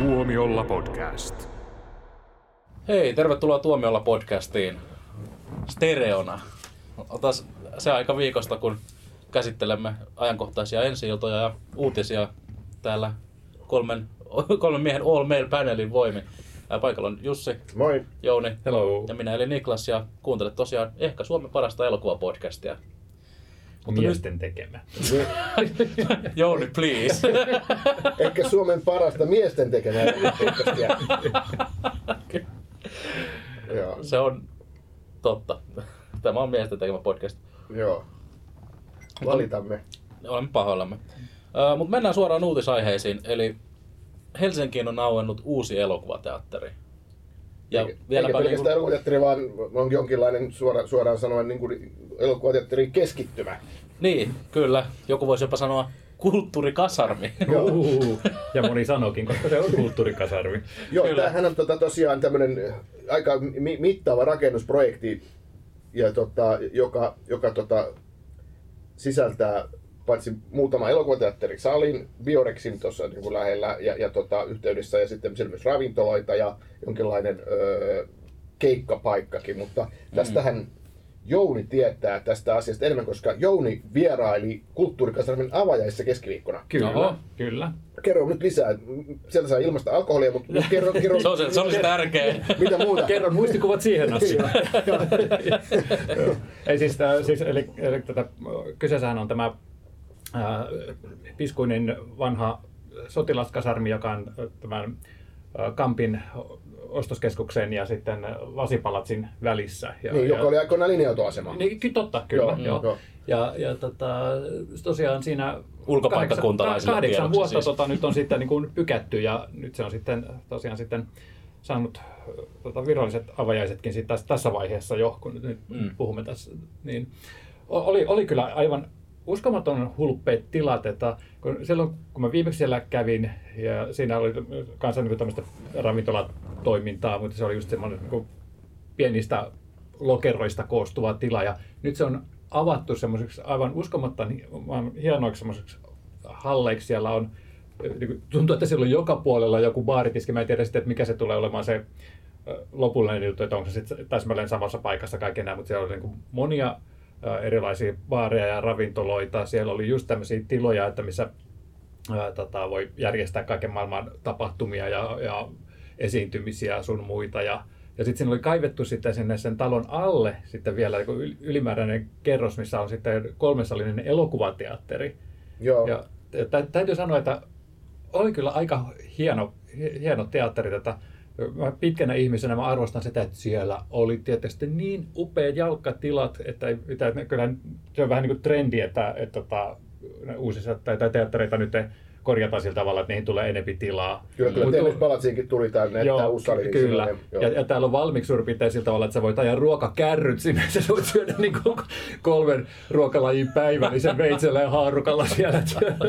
Tuomiolla podcast. Hei, tervetuloa Tuomiolla podcastiin stereona. Otas se aika viikosta, kun käsittelemme ajankohtaisia ensi ja uutisia täällä kolmen, kolmen miehen All Mail panelin voimin. Paikalla on Jussi, Moi. Jouni Hello. ja minä eli Niklas ja kuuntelet tosiaan ehkä Suomen parasta elokuvapodcastia. Mutta Miesten tekemä. Jouni, please. Ehkä Suomen parasta miesten tekemää podcastia. Joo, Se on totta. Tämä on miesten tekemä podcast. joo. Valitamme. Olemme pahoillamme. Mutta mennään suoraan uutisaiheisiin. Eli Helsinkiin on auennut uusi elokuvateatteri. Ja Eikä, eikä pelkästään niinku, elokuvateatteri, vaan on jonkinlainen suora, suoraan sanoen niin kuin elokuvateatterin keskittymä. niin, kyllä. Joku voisi jopa sanoa kulttuurikasarmi. Joo. Uhuhu. Ja moni sanokin, koska se on kulttuurikasarmi. Joo, Kyllä. tämähän on tota, tosiaan tämmöinen aika mi- mittava rakennusprojekti, ja, tota, joka, joka tota, sisältää paitsi muutama elokuvateatteri salin, Biorexin tuossa niin kuin lähellä ja, ja tota, yhteydessä ja sitten siellä myös ravintoloita ja jonkinlainen öö, keikkapaikkakin, mutta tästähän Jouni tietää tästä asiasta enemmän, koska Jouni vieraili kulttuurikasarmin avajaisissa keskiviikkona. Kyllä, Oho. kyllä. Kerro nyt lisää. Sieltä saa ilmasta alkoholia, mutta kerro, kerro Se on se, se, oli se tärkein. mitä muuta. Kerron muistikuvat siihen asiaan. Ei siis, siis eli, eli tätä, kyseessähän on tämä piskuinen vanha sotilaskasarmi, joka on ä, tämän ä, Kampin ostoskeskuksen ja sitten Lasipalatsin välissä. Ja, Niin, ja, joka oli aikoinaan linja-autoasema. Niin, totta, kyllä. Joo, Joo, joo. Ja, ja tota, tosiaan siinä Ulkopaikkakuntalaisille kahdeksan, kahdeksan vuotta siis. tota, nyt on sitten niin kuin pykätty ja nyt se on sitten tosiaan sitten saanut tota, viralliset avajaisetkin sitten tässä, tässä vaiheessa jo, kun nyt, nyt Mm. puhumme tässä. Niin, oli, oli kyllä aivan uskomaton hulppeet tilat, että kun silloin kun mä viimeksi siellä kävin ja siinä oli kanssa niin tämmöistä ravintolatoimintaa, mutta se oli just semmoinen niin pienistä lokeroista koostuva tila ja nyt se on avattu semmoiseksi aivan uskomattoman hienoiksi semmoiseksi halleiksi. Siellä on, niin kuin tuntuu, että siellä on joka puolella joku baaritiski. Mä en tiedä sitten, että mikä se tulee olemaan se ö, lopullinen juttu, että onko se sitten täsmälleen samassa paikassa kaiken nämä, mutta siellä oli niin monia erilaisia baareja ja ravintoloita. Siellä oli just tämmöisiä tiloja, että missä ää, tota, voi järjestää kaiken maailman tapahtumia ja, ja esiintymisiä sun muita. Ja, ja sitten siinä oli kaivettu sitten sinne sen talon alle sitten vielä ylimääräinen kerros, missä on sitten kolmesalinen elokuvateatteri. Joo. Ja tä- täytyy sanoa, että oli kyllä aika hieno, hi- hieno teatteri. Tätä. Mä pitkänä ihmisenä mä arvostan sitä, että siellä oli tietysti niin upeat jalkatilat, että, ei, että kyllä se on vähän niin kuin trendi, että, että, että ne uusissa tai, tai teattereita nyt korjataan sillä tavalla, että niihin tulee enempi tilaa. Kyllä, kyllä Mut- Tennis Palatsiinkin tuli tänne, sali. niin kyllä. silloin, joo. Ja, ja, täällä on valmiiksi suurin piirtein sillä tavalla, että sä voit ajaa ruokakärryt sinne, että sä voit syödä niin kuin kolmen ruokalajin päivällisen veitsellä ja haarukalla siellä.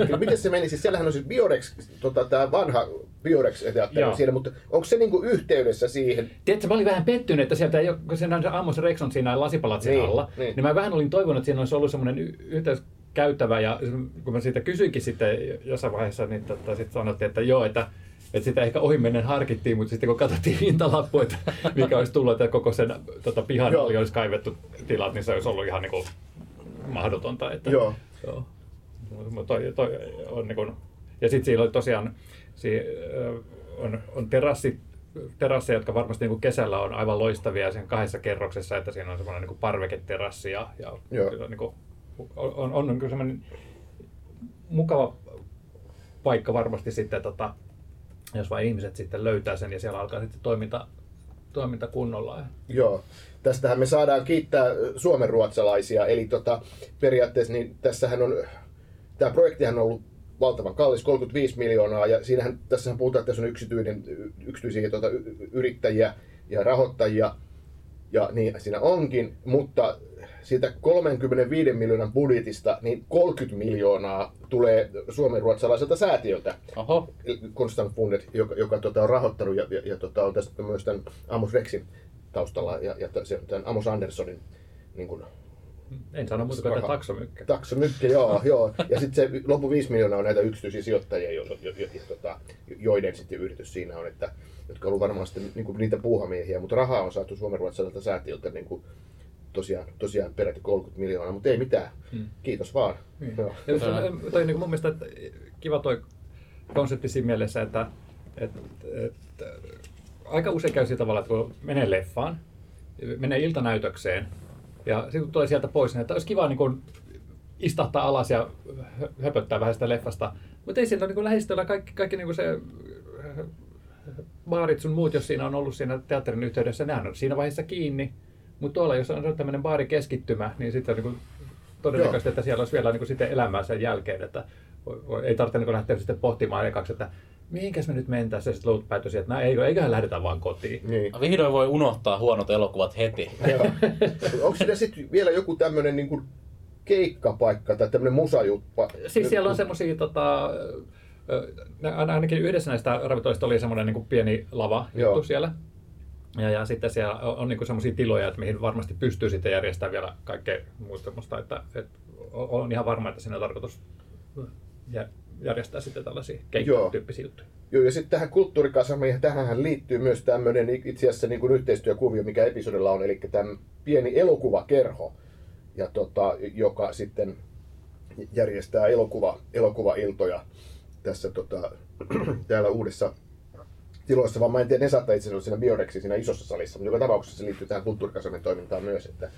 Kyllä, miten se meni? Siis siellähän on siis Biorex, tota, tämä vanha Biorex-teatteri Joo. siinä, mutta onko se niinku yhteydessä siihen? Tiedätkö, mä olin vähän pettynyt, että sieltä ei ole, kun se Amos Rex on siinä lasipalatsin Niin, alla, niin. niin. niin mä vähän olin toivonut, että siinä olisi ollut semmoinen y- yhteyskäytävä, ja kun mä siitä kysyinkin sitten jossain vaiheessa, niin tota, sitten sanottiin, että joo, että, että sitä ehkä ohimennen harkittiin, mutta sitten kun katsottiin hintalappu, että mikä olisi tullut, että koko sen tota, pihan oli olisi kaivettu tilat, niin se olisi ollut ihan niin kuin mahdotonta. Että, Joo. Joo. Mutta toi, toi on niin kuin, ja sitten siinä oli tosiaan on, on terassit, terasseja, jotka varmasti niin kuin kesällä on aivan loistavia sen kahdessa kerroksessa, että siinä on semmoinen niin parveketerassi ja, ja Joo. niin kuin, on, on, on kyllä semmoinen mukava paikka varmasti sitten, tota, jos vain ihmiset sitten löytää sen ja siellä alkaa sitten toiminta, toiminta kunnolla. Joo. Tästähän me saadaan kiittää suomen ruotsalaisia, eli tota, periaatteessa niin tässähän on, tämä projektihan on ollut valtavan kallis, 35 miljoonaa, ja siinähän, tässähän puhutaan, että tässä on yksityinen, yksityisiä y- yrittäjiä ja rahoittajia, ja niin siinä onkin, mutta siitä 35 miljoonan budjetista, niin 30 miljoonaa tulee suomen ruotsalaiselta säätiöltä. Oho, Constant Fundet, joka, joka tota, on rahoittanut ja, ja, ja tota, on tästä myös tämän Amos Rexin taustalla ja, ja tämän Amos Andersonin niin kuin, En sano muuta kuin, taksomykkä. Taksomykkä, joo, joo. Ja sitten se loppu 5 miljoonaa on näitä yksityisiä sijoittajia, jo, jo, jo, jo, tota, joiden sitten yritys siinä on, että, jotka on varmaan sitten niin kuin niitä puuhamiehiä, mutta rahaa on saatu Suomen ruotsalaiselta säätiöltä niin kuin, tosiaan, tosiaan peräti 30 miljoonaa, mutta ei mitään. Hmm. Kiitos vaan. Niin. Joo. Ja se on- toi niin mun mielestä että kiva toi konsepti siinä mielessä, että, että, että aika usein käy sillä tavalla, että kun menee leffaan, menee iltanäytökseen ja sitten kun tulee sieltä pois, niin että olisi kiva niin kuin istahtaa alas ja hö- höpöttää vähän sitä leffasta. Mutta ei sieltä niin lähistöllä kaikki, kaikki niin se baarit sun muut, jos siinä on ollut siinä teatterin yhteydessä, nehän on siinä vaiheessa kiinni. Mutta tuolla, jos on tämmöinen baarikeskittymä, niin sitten niin todennäköisesti, että siellä olisi vielä niin kuin sitten elämää sen jälkeen, että ei tarvitse niin lähteä sitten pohtimaan ekaksi, että mihinkäs me nyt mentäisiin, ja sitten loput päätösi, että no, eikö, eiköhän lähdetä vaan kotiin. Niin. Vihdoin voi unohtaa huonot elokuvat heti. Joo. Onko siinä sitten vielä joku tämmöinen niin kuin keikkapaikka tai tämmöinen musajuppa? Siis siellä on semmoisia, tota, ainakin yhdessä näistä ravintoloista oli semmoinen niin pieni lava Joo. juttu siellä. Ja, ja sitten siellä on, on niin semmoisia tiloja, että mihin varmasti pystyy sitten järjestämään vielä kaikkea muuta semmoista, että, että on ihan varma, että siinä on tarkoitus jä- järjestää sitten tällaisia keikkatyyppisiä juttuja. Joo, ja sitten tähän kulttuurikasamiin, tähän liittyy myös tämmöinen itse asiassa niin kuin yhteistyökuvio, mikä episodilla on, eli tämä pieni elokuvakerho, ja tota, joka sitten järjestää elokuva, elokuvailtoja tässä tota, täällä uudessa tiloissa, vaan mä en tiedä, ne saattaa itse olla siinä siinä isossa salissa, mutta joka tapauksessa se liittyy tähän kulttuurikasamin toimintaan myös, että,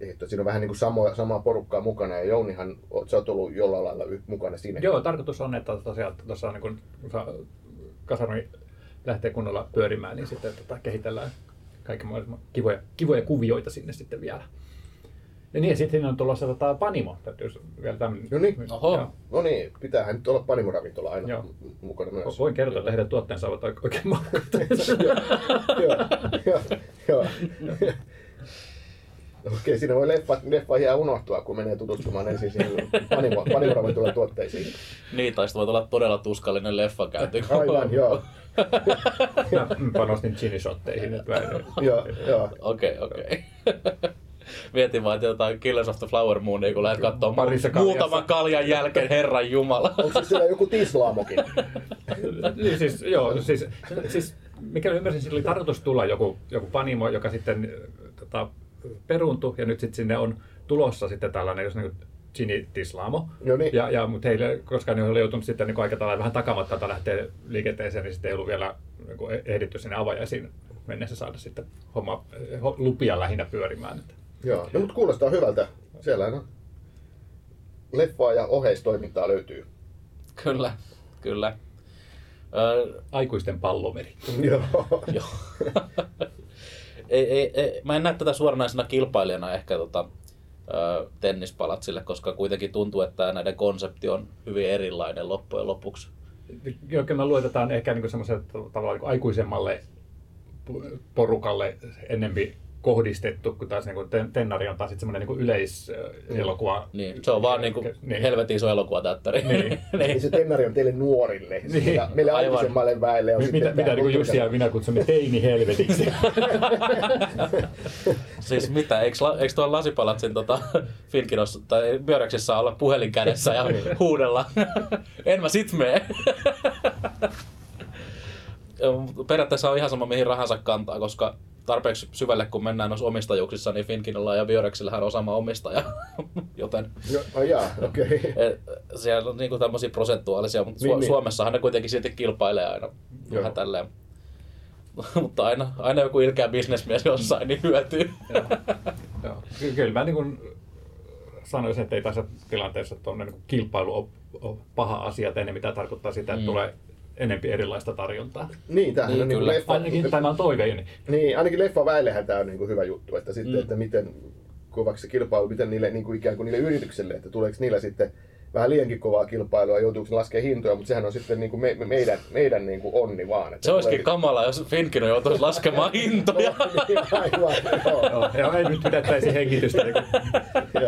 että siinä on vähän niin kuin samoa, samaa porukkaa mukana, ja Jounihan, sä oot ollut jollain lailla mukana siinä. Joo, tarkoitus on, että tosiaan tuossa niin kun sa- kasarmi lähtee kunnolla pyörimään, niin sitten tota, kehitellään mahdollisimman kivoja, kivoja kuvioita sinne sitten vielä. Ja niin, ja sitten on tulossa tota, Panimo, täytyy vielä tämmöinen. No niin. Oho. No niin, pitäähän nyt olla panimoravintola aina Joo. mukana myös. Voin kertoa, että heidän tuotteensa ovat oik- oikein joo, joo, joo. Okei, siinä voi leffa, leffa ihan unohtua, kun menee tutustumaan ensin siihen panimo, panimoravintolan tuotteisiin. Niin, tai sitten voi olla todella tuskallinen leffakäynti. Aivan, joo. Mä panostin chinishotteihin nyt vähän. joo, joo. Okei, okei. Mietin vaan että jotain Killers of the Flower Moonia, kun lähdet katsomaan Parissa kaljassa. muutaman kaljan jälkeen, herran jumala. Onko se siellä joku tislaamokin? niin, siis, joo, siis, siis mikä ymmärsin, sillä oli tarkoitus tulla joku, joku panimo, joka sitten tota, peruuntui, ja nyt sitten sinne on tulossa sitten tällainen, jos niin Gini Tislamo. No niin. Ja, ja, mutta heille, koska ne oli joutunut sitten niin aika tavalla vähän takamatta että lähtee liikenteeseen, niin sitten ei ollut vielä niin kuin ehditty sinne avajaisiin mennessä saada sitten homma, eh, lupia lähinnä pyörimään. Että. Joo, no mutta kuulostaa hyvältä. Siellä on leffaa ja oheistoimintaa löytyy. Kyllä, kyllä. Öö, Aikuisten pallomeri. Joo. joo. ei, ei, ei, mä en näe tätä suoranaisena kilpailijana ehkä tota, ö, tennispalatsille, koska kuitenkin tuntuu, että näiden konsepti on hyvin erilainen loppujen lopuksi. Joka me luotetaan ehkä niin semmoiselle tavallaan niin aikuisemmalle porukalle ennemmin kohdistettu, kun taas niin ten, Tennari on taas semmoinen niin yleiselokuva. Niin, se on vaan niin kuin Niin. helvetin iso elokuvateatteri. Niin. Niin se tennari on teille nuorille. Niin. Meillä, meille Aivan. aikuisemmalle väelle on Mitä, sitten mitä tää niin kuin Jussi ja minä kutsumme teini helvetiksi. Siis mitä, eikö, la, eikö tuolla lasipalatsin tota, Finkinossa tai Björksissä olla puhelin kädessä ja huudella? en mä sit mene. Periaatteessa on ihan sama mihin rahansa kantaa, koska tarpeeksi syvälle kun mennään noissa omistajuuksissa, niin Finkinolla ja Björksillähän on sama omistaja. Joten No, oh, jaa, okei. Okay. siellä on niinku tämmöisiä prosentuaalisia, mutta Niin, Su- niin. Suomessahan ne kuitenkin silti kilpailee aina Joo. vähän tälleen. mutta aina, aina joku ilkeä bisnesmies jossain niin hyötyy. Joo. Ky- Kyllä mä niin kuin sanoisin, että ei tässä tilanteessa tuonne niin kilpailu ole, paha asia, että enemmän mitä tarkoittaa sitä, että Mm. tulee enempi erilaista tarjontaa. Niin, tämähän Niin, on niin kyllä. leffa, Ainakin tämä on toiveeni. niin, ainakin leffa väillehän tämä on niin kuin hyvä juttu, että sitten, Mm. että miten kovaksi se kilpailu, miten niille niin kuin ikään kuin niille yrityksille, että tuleeko niillä sitten vähän liiankin kovaa kilpailua, joutuuko ne laskemaan hintoja, mutta sehän on sitten niin kuin me, me, meidän, meidän niin kuin onni vaan. Että Se olisikin tulee- kamala, jos Finkino joutuisi laskemaan hintoja. Niin, Aivan, joo. Joo, joo, ei nyt pidettäisi hengitystä. Niin.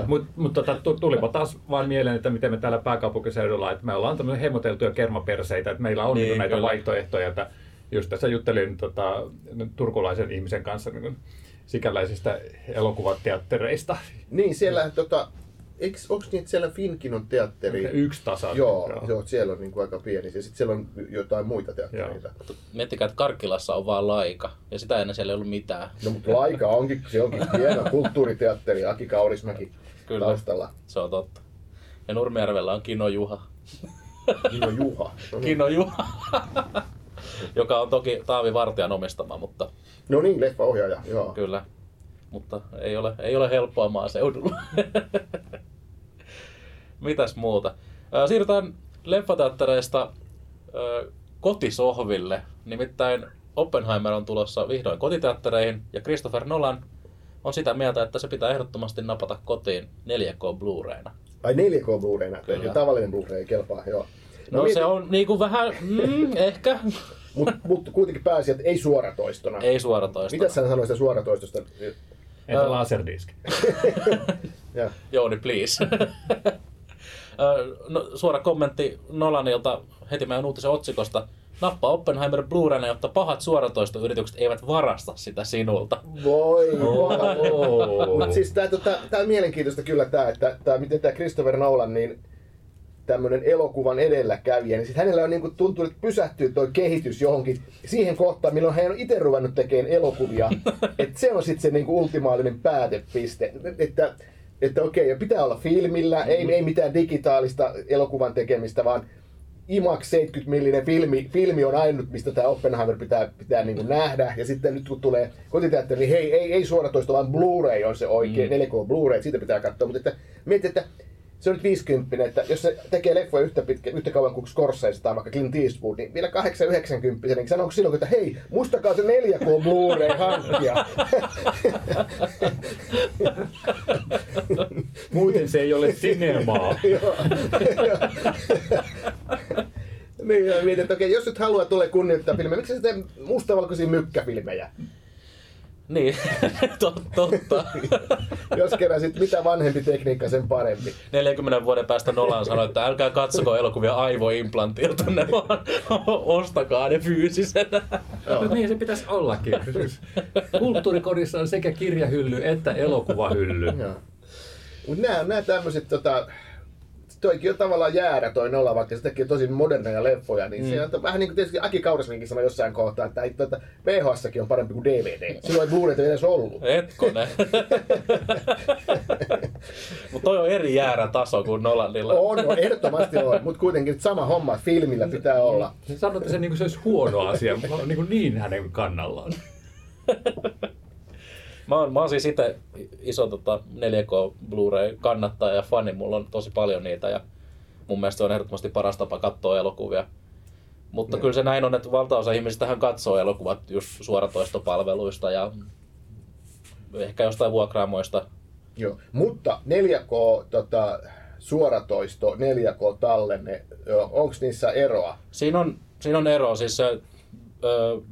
Mutta mut tota, tu- tulipa taas vaan mieleen, että miten me täällä pääkaupunkiseudulla, että me ollaan tämmöisiä hemoteltuja kermaperseitä, että meillä on Niin, niin, näitä kyllä. vaihtoehtoja, että just tässä juttelin tota, turkulaisen ihmisen kanssa niin sikäläisistä elokuvateattereista. Niin, siellä tota, Eiks, onks niin, että siellä Finkin on teatteri? Yksi tasa. Joo, joo. joo, siellä on niin kuin aika pieni. Ja sitten siellä on jotain muita teattereita. Miettikää, että Karkkilassa on vaan laika. Ja sitä ennen siellä ei ollut mitään. No mutta laika onkin, se onkin hieno kulttuuriteatteri, Aki Kaurismäki Kyllä. taustalla. Se on totta. Ja Nurmijärvellä on Kino Juha. Kino Juha. No niin, Kino Juha. Joka on toki Taavi Vartijan omistama, mutta no niin leffaohjaaja, joo. kyllä. Mutta ei ole, ei ole helppoa maaseudulla. Mitäs muuta? Ää, Siirrytään leffateattereista kotisohville. Nimittäin Oppenheimer on tulossa vihdoin kotiteattereihin ja Christopher Nolan on sitä mieltä, että se pitää ehdottomasti napata kotiin 4K Blu-rayna. Ai 4K Blu-rayna, Kyllä. ja tavallinen Blu-ray ei kelpaa, joo. No, se on niinku vähän, mm, ehkä, Mutta mut kuitenkin pääsi, että ei suoratoistona. ei suoratoista. Mitä sä sanoisit suoratoistosta? Entä laserdiski? Jouni, please. No, suora kommentti Nolanilta heti meidän uutisen otsikosta. Nappaa Oppenheimer Blu-rayna, jotta pahat suoratoistoyritykset eivät varasta sitä sinulta. Voi, Oo. Mutta siis tää, tota, on mielenkiintoista kyllä tää, että tää, miten tää Christopher Nolan, niin tämmönen elokuvan edelläkävijä, niin sit hänellä on niinku tuntuu, että pysähtyy toi kehitys johonkin siihen kohtaan, milloin hän on itse ruvennut tekemään elokuvia. että se on sitten se niinku ultimaalinen päätepiste. Että, että okei, ja pitää olla filmillä, ei, ei mitään digitaalista elokuvan tekemistä, vaan IMAX 70 millinen filmi, filmi on ainut, mistä tämä Oppenheimer pitää, pitää niin nähdä. Ja sitten nyt kun tulee kotiteatteri, niin hei, ei, ei suoratoisto, vaan Blu-ray on se oikein, mm. 4K Blu-ray, siitä pitää katsoa. Mutta että, mieti, että se on nyt 50, että jos se tekee leffoja yhtä, pitkä, yhtä kauan kuin Scorsese tai vaikka Clint Eastwood, niin vielä 890, niin sanooko silloin, että hei, muistakaa se 4K Blu-ray hankkia. Muuten se ei ole sinemaa. Niin, mietin, että okei, jos nyt haluaa tulla kunnioittaa filmejä, miksi sä teet mustavalkoisia mykkäfilmejä? Niin, Tot- totta. Jos kerran sit mitä vanhempi tekniikka, sen parempi. 40 vuoden päästä Nolan sanoi, että älkää katsoko elokuvia aivoimplantilta, ne vaan ostakaa ne fyysisenä. No niin se pitäisi ollakin. Kulttuurikodissa on sekä kirjahylly että elokuvahylly. Joo. Mut nää, nää tämmöset tota, toikin on tavallaan jäädä toi Nolla, vaikka se tekee tosi moderneja leffoja, niin mm. se on vähän niin kuin tietysti Aki Kaurismäkikin sanoi jossain kohtaa, että ei, tuota, VHS-kin on parempi kuin DVD. Silloin ei Blu-rayta edes ollut. Etkone. Mutta toi on eri jäärä-taso kuin Nolanilla. On, on, ehdottomasti on, mutta kuitenkin sama homma, filmillä pitää olla. Se sanoo, että se, niin kuin se olisi huono asia, niin, kuin niin hänen kannallaan. Mä oon, mä oon siis itse iso tota, 4K Blu-ray kannattaja ja fani, mulla on tosi paljon niitä ja mun mielestä se on ehdottomasti paras tapa katsoa elokuvia. Mutta Joo. kyllä se näin on, että valtaosa ihmisistähän katsoo elokuvat just suoratoistopalveluista ja ehkä jostain vuokraamoista. Joo. Mutta 4K tota, suoratoisto, 4K-tallenne, onko niissä eroa? Siinä on, siinä on ero, siis se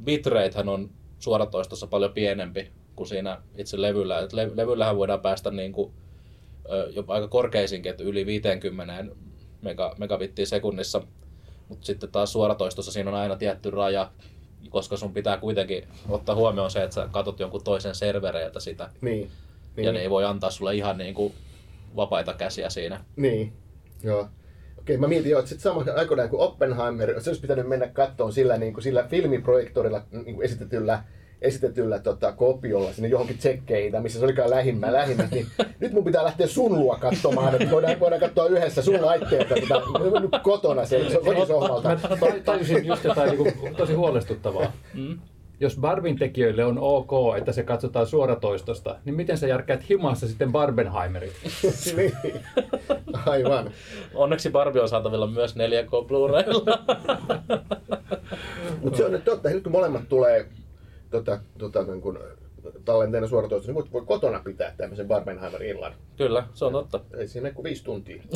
bitratehän on suoratoistossa paljon pienempi kuin siinä itse levyllä. Et le, levyllähän voidaan päästä niin kuin, ö, jopa aika korkeisinkin, että yli 50 mega, megabittiä sekunnissa. Mutta sitten taas suoratoistossa siinä on aina tietty raja, koska sun pitää kuitenkin ottaa huomioon se, että sä katot jonkun toisen servereiltä sitä. Niin. Niin. Ja ne ei voi antaa sulle ihan niin kuin vapaita käsiä siinä. Niin, joo. Okei, mä mietin jo, että sitten samaan aikoinaan kuin Oppenheimer, se olisi pitänyt mennä kattoon sillä, niin kuin, sillä filmiprojektorilla niin kuin esitetyllä, esitetyllä tota, kopiolla sinne johonkin tsekkeihin, tai missä se olikaan lähimmä, lähimmä, niin nyt mun pitää lähteä sun luo katsomaan, että voidaan, voidaan katsoa yhdessä sun laitteelta tota, nyt kotona se, se kotisohvalta. Mä ta- tajusin just jotain niin kuin, tosi huolestuttavaa. Mm. Jos Barbin tekijöille on ok, että se katsotaan suoratoistosta, niin miten sä järkkäät himassa sitten Barbenheimerit? niin. Aivan. Onneksi Barbie on saatavilla myös 4K Blu-raylla. Mutta se on nyt totta, nyt kun molemmat tulee tota, tota, niin kun, tallenteena suoratoistossa, niin voi kotona pitää tämmöisen Barbenheimer-illan. Kyllä, se on totta. Ei siinä kuin viisi tuntia.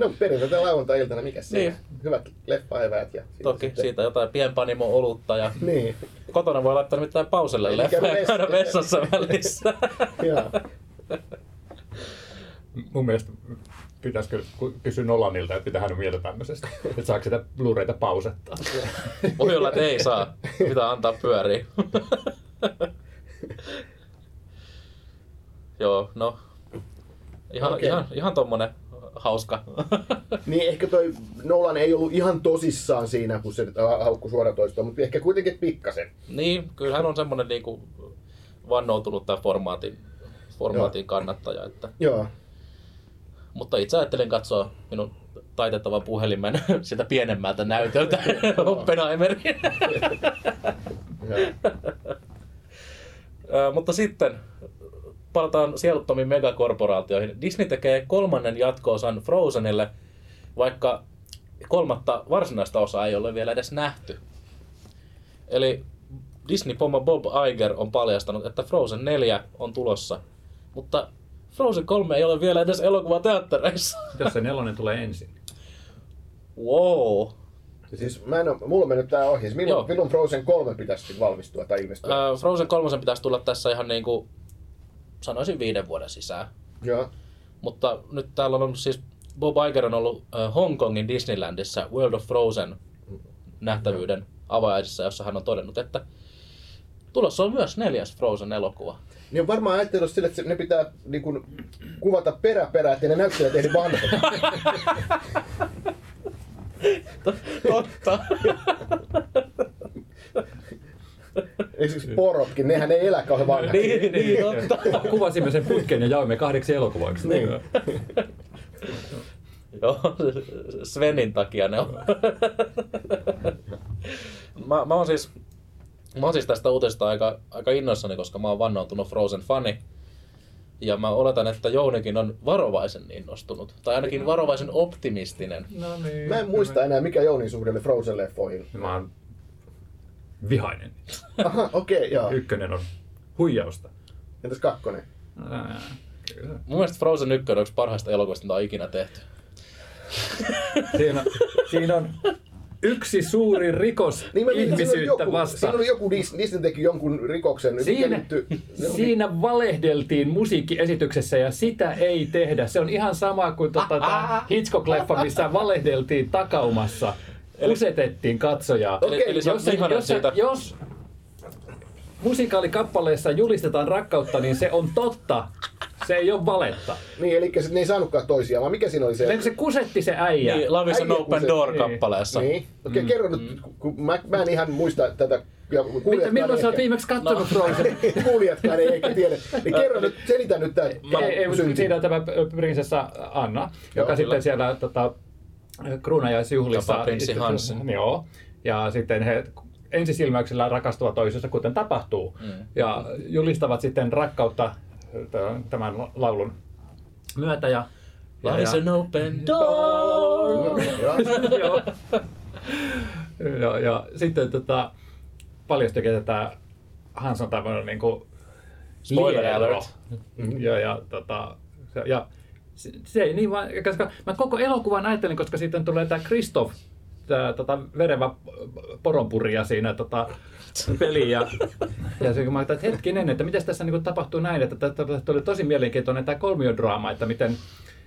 no perjantai lauantai-iltana, mikä se Niin. Hyvät leffaeväät ja siitä Toki sitten- siitä jotain pienpanimo-olutta ja Niin, kotona voi laittaa mitään pauselle leffa ja käydä vessassa. välissä. joo. Mun mielestä pitäisikö kysyä Nolanilta, että mitä hän on mieltä tämmöisestä. Että saako sitä Blu-rayta pausettaa. Voi olla, että ei saa. Pitää antaa pyöriä. Joo, no. Ihan, Okei. ihan, ihan tommonen hauska. Niin ehkä toi Nolan ei ollut ihan tosissaan siinä, kun se haukkui suoratoistoa, mutta ehkä kuitenkin pikkasen. niin, kyllähän on semmonen niinku vannoutunut tämän formaatin, formaatin kannattaja. Että, Joo. Mutta itse ajattelin katsoa minun taitettavan puhelimen sitä pienemmältä näytöltä Oppenheimerin. Mutta sitten palataan sieluttomiin megakorporaatioihin. Disney tekee kolmannen jatko-osan Frozenille, vaikka kolmatta varsinaista osaa ei ole vielä edes nähty. Eli Disney-pomma Bob Iger on paljastanut, että Frozen 4 on tulossa, mutta Frozen 3 ei ole vielä edes elokuvateattereissa. Jos se nelonen tulee ensin. Wow. Siis mä en oo, mulla on mennyt tää ohi. Siis Joo. Milloin, milloin Frozen 3 pitäisi valmistua tai ilmestyä? Ö, Frozen 3 pitäisi tulla tässä ihan niin kuin, sanoisin viiden vuoden sisään. Joo. Mutta nyt täällä on ollut siis, Bob Iger on ollut äh, Hongkongin Disneylandissa World of Frozen nähtävyyden avajaisissa, jossa hän on todennut, että tulossa on myös neljäs Frozen-elokuva. Niin on varmaan ajatellut sille, että se- ne pitää niin kun, kuvata perä perää, ettei ne näyttelijät ehdi vanhat. Totta. Esimerkiksi porotkin, nehän ei elä kauhean vanhaksi. niin, niin, totta. Kuvasimme sen putken ja jaoimme kahdeksi elokuvaksi. Niin. Joo, Svenin takia ne on. mä, mä, oon siis, mä oon siis tästä uutisesta aika, aika innoissani, koska mä oon vannoutunut Frozen-fani. Ja mä oletan, että Jounikin on varovaisen innostunut. Tai ainakin varovaisen optimistinen. No niin. Mä en muista enää, mikä Jounin suhde oli Frozen-leffoihin. Mä oon vihainen. Aha, okei, okay, joo. Ykkönen on huijausta. Entäs kakkonen? Ää, kyllä. Mun mielestä Frozen 1 on yksi parhaista elokuvista, mitä on ikinä tehty. Siinä, siinä on yksi suuri rikos Niin ihmisyyttä joku, vastaan. Siinä oli joku, Dis- Disney teki jonkun rikoksen. Siinä, liittyy- siinä valehdeltiin musiikkiesityksessä ja sitä ei tehdä. Se on ihan sama kuin tota, tää Hitchcock-leffa, missä valehdeltiin takaumassa. Usetettiin katsojaa. Eli, eli jos, se, jos, se, jos musikaalikappaleessa julistetaan rakkautta, niin se on totta. Se ei ole valetta. Niin, eli se- ne ei saanutkaan toisiaan, vaan mikä siinä oli se? Eikö se kusetti se äijä? Niin, Love is an Open kuset- Door niin. kappaleessa. Niin, okei, okay, kerro nyt, kun mä, mä en ihan muista tätä. Ja Mitä, milloin sä oot viimeksi katsonut No. Frozen? Kuulijatkaan ei ehkä tiedä. Niin kerro nyt, selitä nyt tää ei, ei, siinä on tämä prinsessa Anna, joka Joo, sitten kyllä. siellä tota, kruunajaisjuhlissa... Jopa prinssi Hansen. Joo. Ja sitten he ensisilmäyksellä rakastuvat toisensa, kuten tapahtuu. Mm. Ja julistavat sitten rakkautta tämän laulun myötä. Ja, ja, ja, an open door. Joo. Joo. ja, ja sitten tota, paljastuikin, että tämä Hans on tämmöinen niin kuin Spoiler alert. Ja, ja, tota, ja se, se ei niin vaan, koska mä koko elokuvan ajattelin, koska sitten tulee tämä Kristoff, tämä tota, verevä poronpuria siinä tota, peli. Ja, ja se, kun mä ajattelin, että hetkinen, että miten tässä niin tapahtuu näin, että tämä oli tosi mielenkiintoinen tämä kolmiodraama, että miten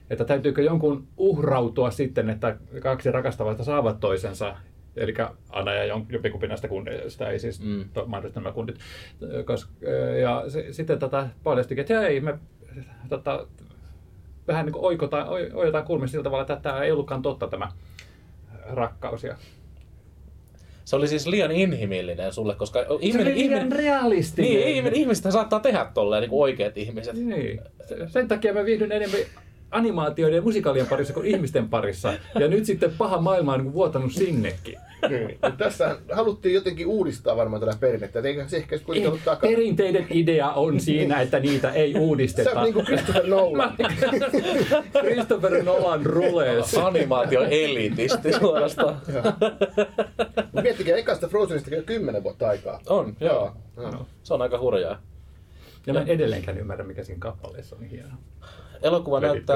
että täytyykö jonkun uhrautua sitten, että kaksi rakastavasta saavat toisensa, eli Anna ja jompikumpi näistä kundeista, ei siis Mm. mm. mahdollisesti nämä kundit. Koska, ja se, sitten tota, paljastikin, että ei, me tota, vähän niin kuin oikotaan, oi- oikotaan kulmia sillä tavalla, että tämä ei ollutkaan totta tämä rakkaus. Ja Se oli siis liian inhimillinen sulle, koska se ihminen, oli liian ihminen, realistinen. niin, ihminen, ihmistä saattaa tehdä tolleen niin kuin oikeat ihmiset. Niin. Se- Sen takia mä viihdyn enemmän animaatioiden ja musikaalien parissa kuin ihmisten parissa. Ja nyt sitten paha maailma on niin vuotanut sinnekin. Niin. Tässä haluttiin jotenkin uudistaa varmaan tätä perinnettä, et eikä se ehkä kuitenkaan ollut takana. Perinteiden idea on siinä, että niitä ei Sä uudisteta. oot niinku Christopher Nolan. Christopher Nolan rules. Animaatio elitisti suorastaan. Miettikää, ekasta Frozenista jo kymmenen vuotta aikaa. On, joo. Joo. Se on aika hurjaa. Ja mä en edelleenkään ymmärrä, mikä siinä kappaleessa on niin hienoa. Elokuva näyttää...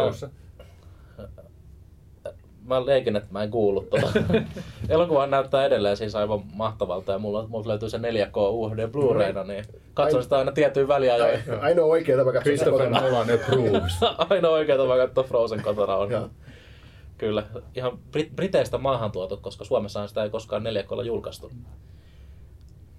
Mä leikin, että mä en kuullut tuota. Elokuva näyttää edelleen siis aivan mahtavalta ja mulla, mulla löytyy se 4K UHD Blu-rayna, niin katson sitä aina tiettyyn väliajoin. Ainoa oikea tapa katsoa Christopher kotona. Nolan approves. Ainoa oikea tapa katsoa Frozen kotona on. Kyllä, ihan Brit- Briteistä maahan tuotu, koska Suomessahan sitä ei koskaan 4Klla julkaistu.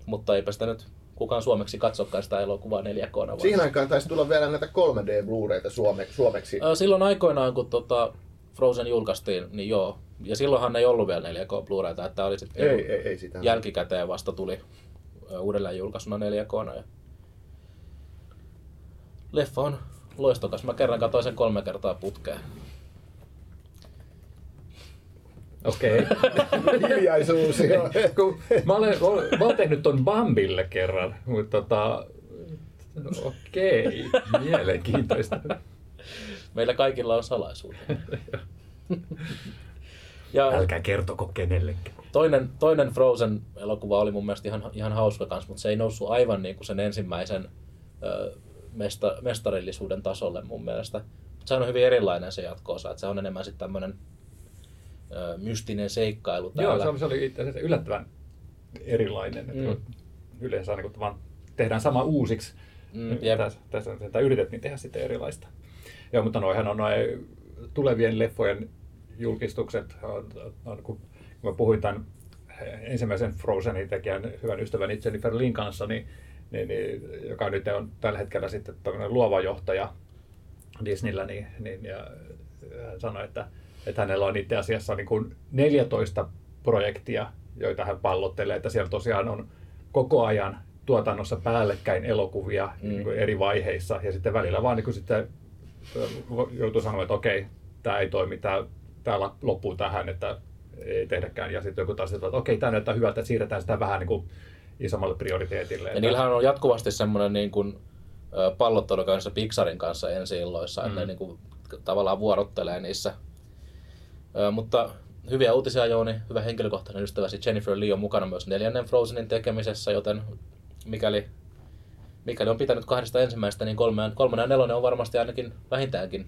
Mutta eipä sitä nyt kukaan suomeksi katsokaan sitä elokuvaa 4 k Siihen aikaan taisi tulla vielä näitä 3D Blu-rayta suome, suomeksi. Silloin aikoinaan, kun tota Frozen julkaistiin, niin joo. Ja silloinhan ei ollut vielä 4K Blu-rayta, että oli sitten ei, ei, ei sitä. jälkikäteen vasta tuli uudelleen julkaisuna 4 k ja Leffa on loistokas. Mä kerran katsoin sen kolme kertaa putkeen. Okei. Okay. Hiljaisuus. mä, olen, mä olen tehnyt ton Bambille kerran, mutta tota, okei, okay. mielenkiintoista. Meillä kaikilla on salaisuus. ja Älkää kertoko kenellekään. Toinen, toinen Frozen-elokuva oli mun mielestä ihan, ihan hauska kanssa, mutta se ei noussut aivan niin kuin sen ensimmäisen ö, mesta, mestarillisuuden tasolle mun mielestä. Se on hyvin erilainen se jatkoosa, että se on enemmän sitten tämmöinen mystinen seikkailu täällä. Joo, se oli itse asiassa yllättävän erilainen. Mm. Yleensä niin vaan tehdään sama uusiksi. Mm, tässä, tässä, tässä yritettiin tehdä sitten erilaista. Joo, mutta noihän on noin tulevien leffojen julkistukset, on, kun mä puhuin tämän ensimmäisen Frozenin tekijän hyvän ystäväni Jennifer Lin kanssa, niin, niin, niin, joka nyt on tällä hetkellä sitten luova johtaja Disneyllä, niin, niin ja hän sanoi, että, että hänellä on itse asiassa niin kuin 14 projektia, joita hän pallottelee, että siellä tosiaan on koko ajan tuotannossa päällekkäin elokuvia mm. niin kuin eri vaiheissa, ja sitten välillä vaan niin kuin sitten joutuu sanomaan, että okei, tämä ei toimi, tämä, tämä loppuu tähän, että ei tehdäkään. Ja sitten joku taas että okei, tämä näyttää hyvältä, että siirretään sitä vähän niin kuin isommalle prioriteetille. Ja niillähän on jatkuvasti semmoinen niin kuin, pallottelu kanssa Pixarin kanssa ensi illoissa, mm. että ne mm. niin kuin, tavallaan vuorottelee niissä. mutta hyviä uutisia Jouni, hyvä henkilökohtainen ystäväsi Jennifer Lee on mukana myös neljännen Frozenin tekemisessä, joten mikäli mikäli on pitänyt kahdesta ensimmäistä, niin kolme, kolmannen ja nelonen on varmasti ainakin vähintäänkin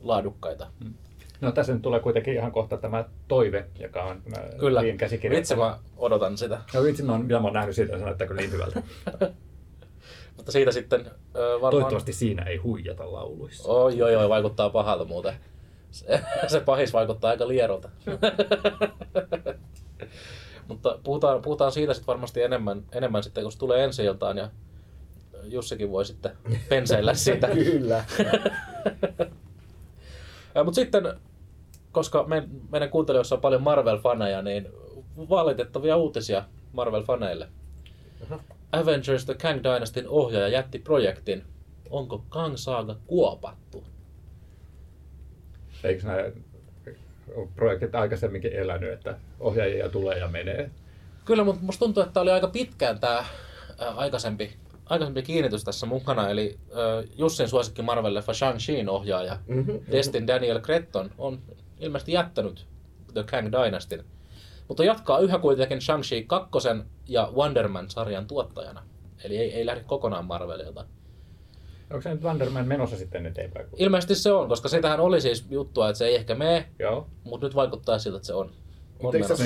laadukkaita. Hmm. No tässä nyt tulee kuitenkin ihan kohta tämä toive, joka on Kyllä, vitsi mä odotan sitä. No vitsi, mä oon, mitä mä oon nähnyt siitä, se näyttää kyllä niin hyvältä. Mutta siitä sitten varmaan... Toivottavasti siinä ei huijata lauluissa. Oi, oi, oi, vaikuttaa pahalta muuten. Se, se pahis vaikuttaa aika lierolta. Mutta puhutaan, puhutaan siitä sitten varmasti enemmän, enemmän sitten, kun se tulee ensi iltaan ja Jussikin voi sitten penseillä siitä. Kyllä. Mutta sitten, koska me, meidän kuuntelijoissa on paljon Marvel-faneja, niin valitettavia uutisia Marvel-faneille. Uh-huh. Avengers The Kang Dynastyn ohjaaja jätti projektin. Onko Kang Saaga kuopattu? Eikö nämä projektit aikaisemminkin elänyt, että ohjaajia tulee ja menee? Kyllä, mutta musta tuntuu, että tämä oli aika pitkään tämä aikaisempi aikaisempi kiinnitys tässä mukana, eli äh, Jussin suosikki Marvel-leffa Shang-Chiin ohjaaja mm-hmm. Destin Daniel Cretton on ilmeisesti jättänyt The Kang Dynastyn, mutta jatkaa yhä kuitenkin Shang-Chi 2 ja Wonderman-sarjan tuottajana. Eli ei, ei lähde kokonaan Marvelilta. Onko se nyt Wonderman menossa sitten eteenpäin? Ilmeisesti se on, koska sitähän oli siis juttua, että se ei ehkä mene, mutta nyt vaikuttaa siltä, että se on.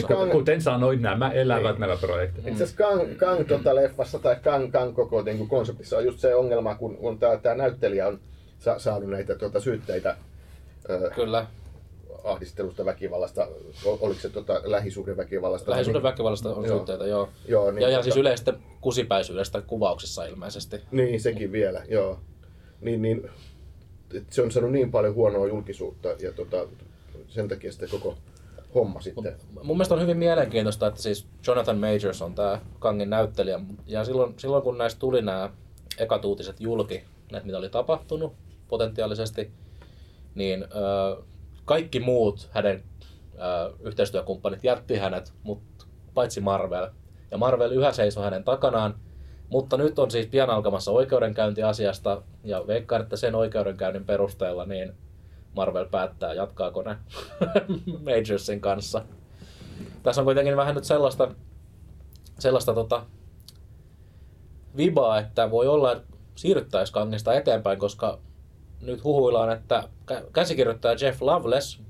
Kang... Kuten sanoin, nämä elävät niin. nämä projektit. Itse asiassa Kang, Kang tuota leffassa tai Kang, Kang koko niin kuin konseptissa on just se ongelma, kun, kun tämä, tämä näyttelijä on sa, saanut näitä tuota, syytteitä Kyllä. ahdistelusta, väkivallasta, oliko se tuota, lähisuhdeväkivallasta? Lähisuhdeväkivallasta on joo. syytteitä, joo. joo niin, ja ihan siis yleisestä kusipäisyydestä kuvauksissa ilmeisesti. Niin, sekin vielä, joo. Niin, niin, se on saanut niin paljon huonoa julkisuutta ja tota, sen takia sitten koko homma sitten. Mun mielestä on hyvin mielenkiintoista, että siis Jonathan Majors on tämä Kangin näyttelijä. Ja silloin, silloin kun näistä tuli nämä ekat uutiset julki, näitä mitä oli tapahtunut potentiaalisesti, niin ö, kaikki muut hänen ö, yhteistyökumppanit jätti hänet, mutta paitsi Marvel. Ja Marvel yhä seisoo hänen takanaan, mutta nyt on siis pian alkamassa oikeudenkäynti asiasta, ja veikkaan, että sen oikeudenkäynnin perusteella niin Marvel päättää, jatkaako ne Majorsin kanssa. Tässä on kuitenkin vähän nyt sellaista, sellaista tota, vibaa, että voi olla, että siirryttäisiin kangista eteenpäin, koska nyt huhuillaan, että käsikirjoittaja Jeff Loveless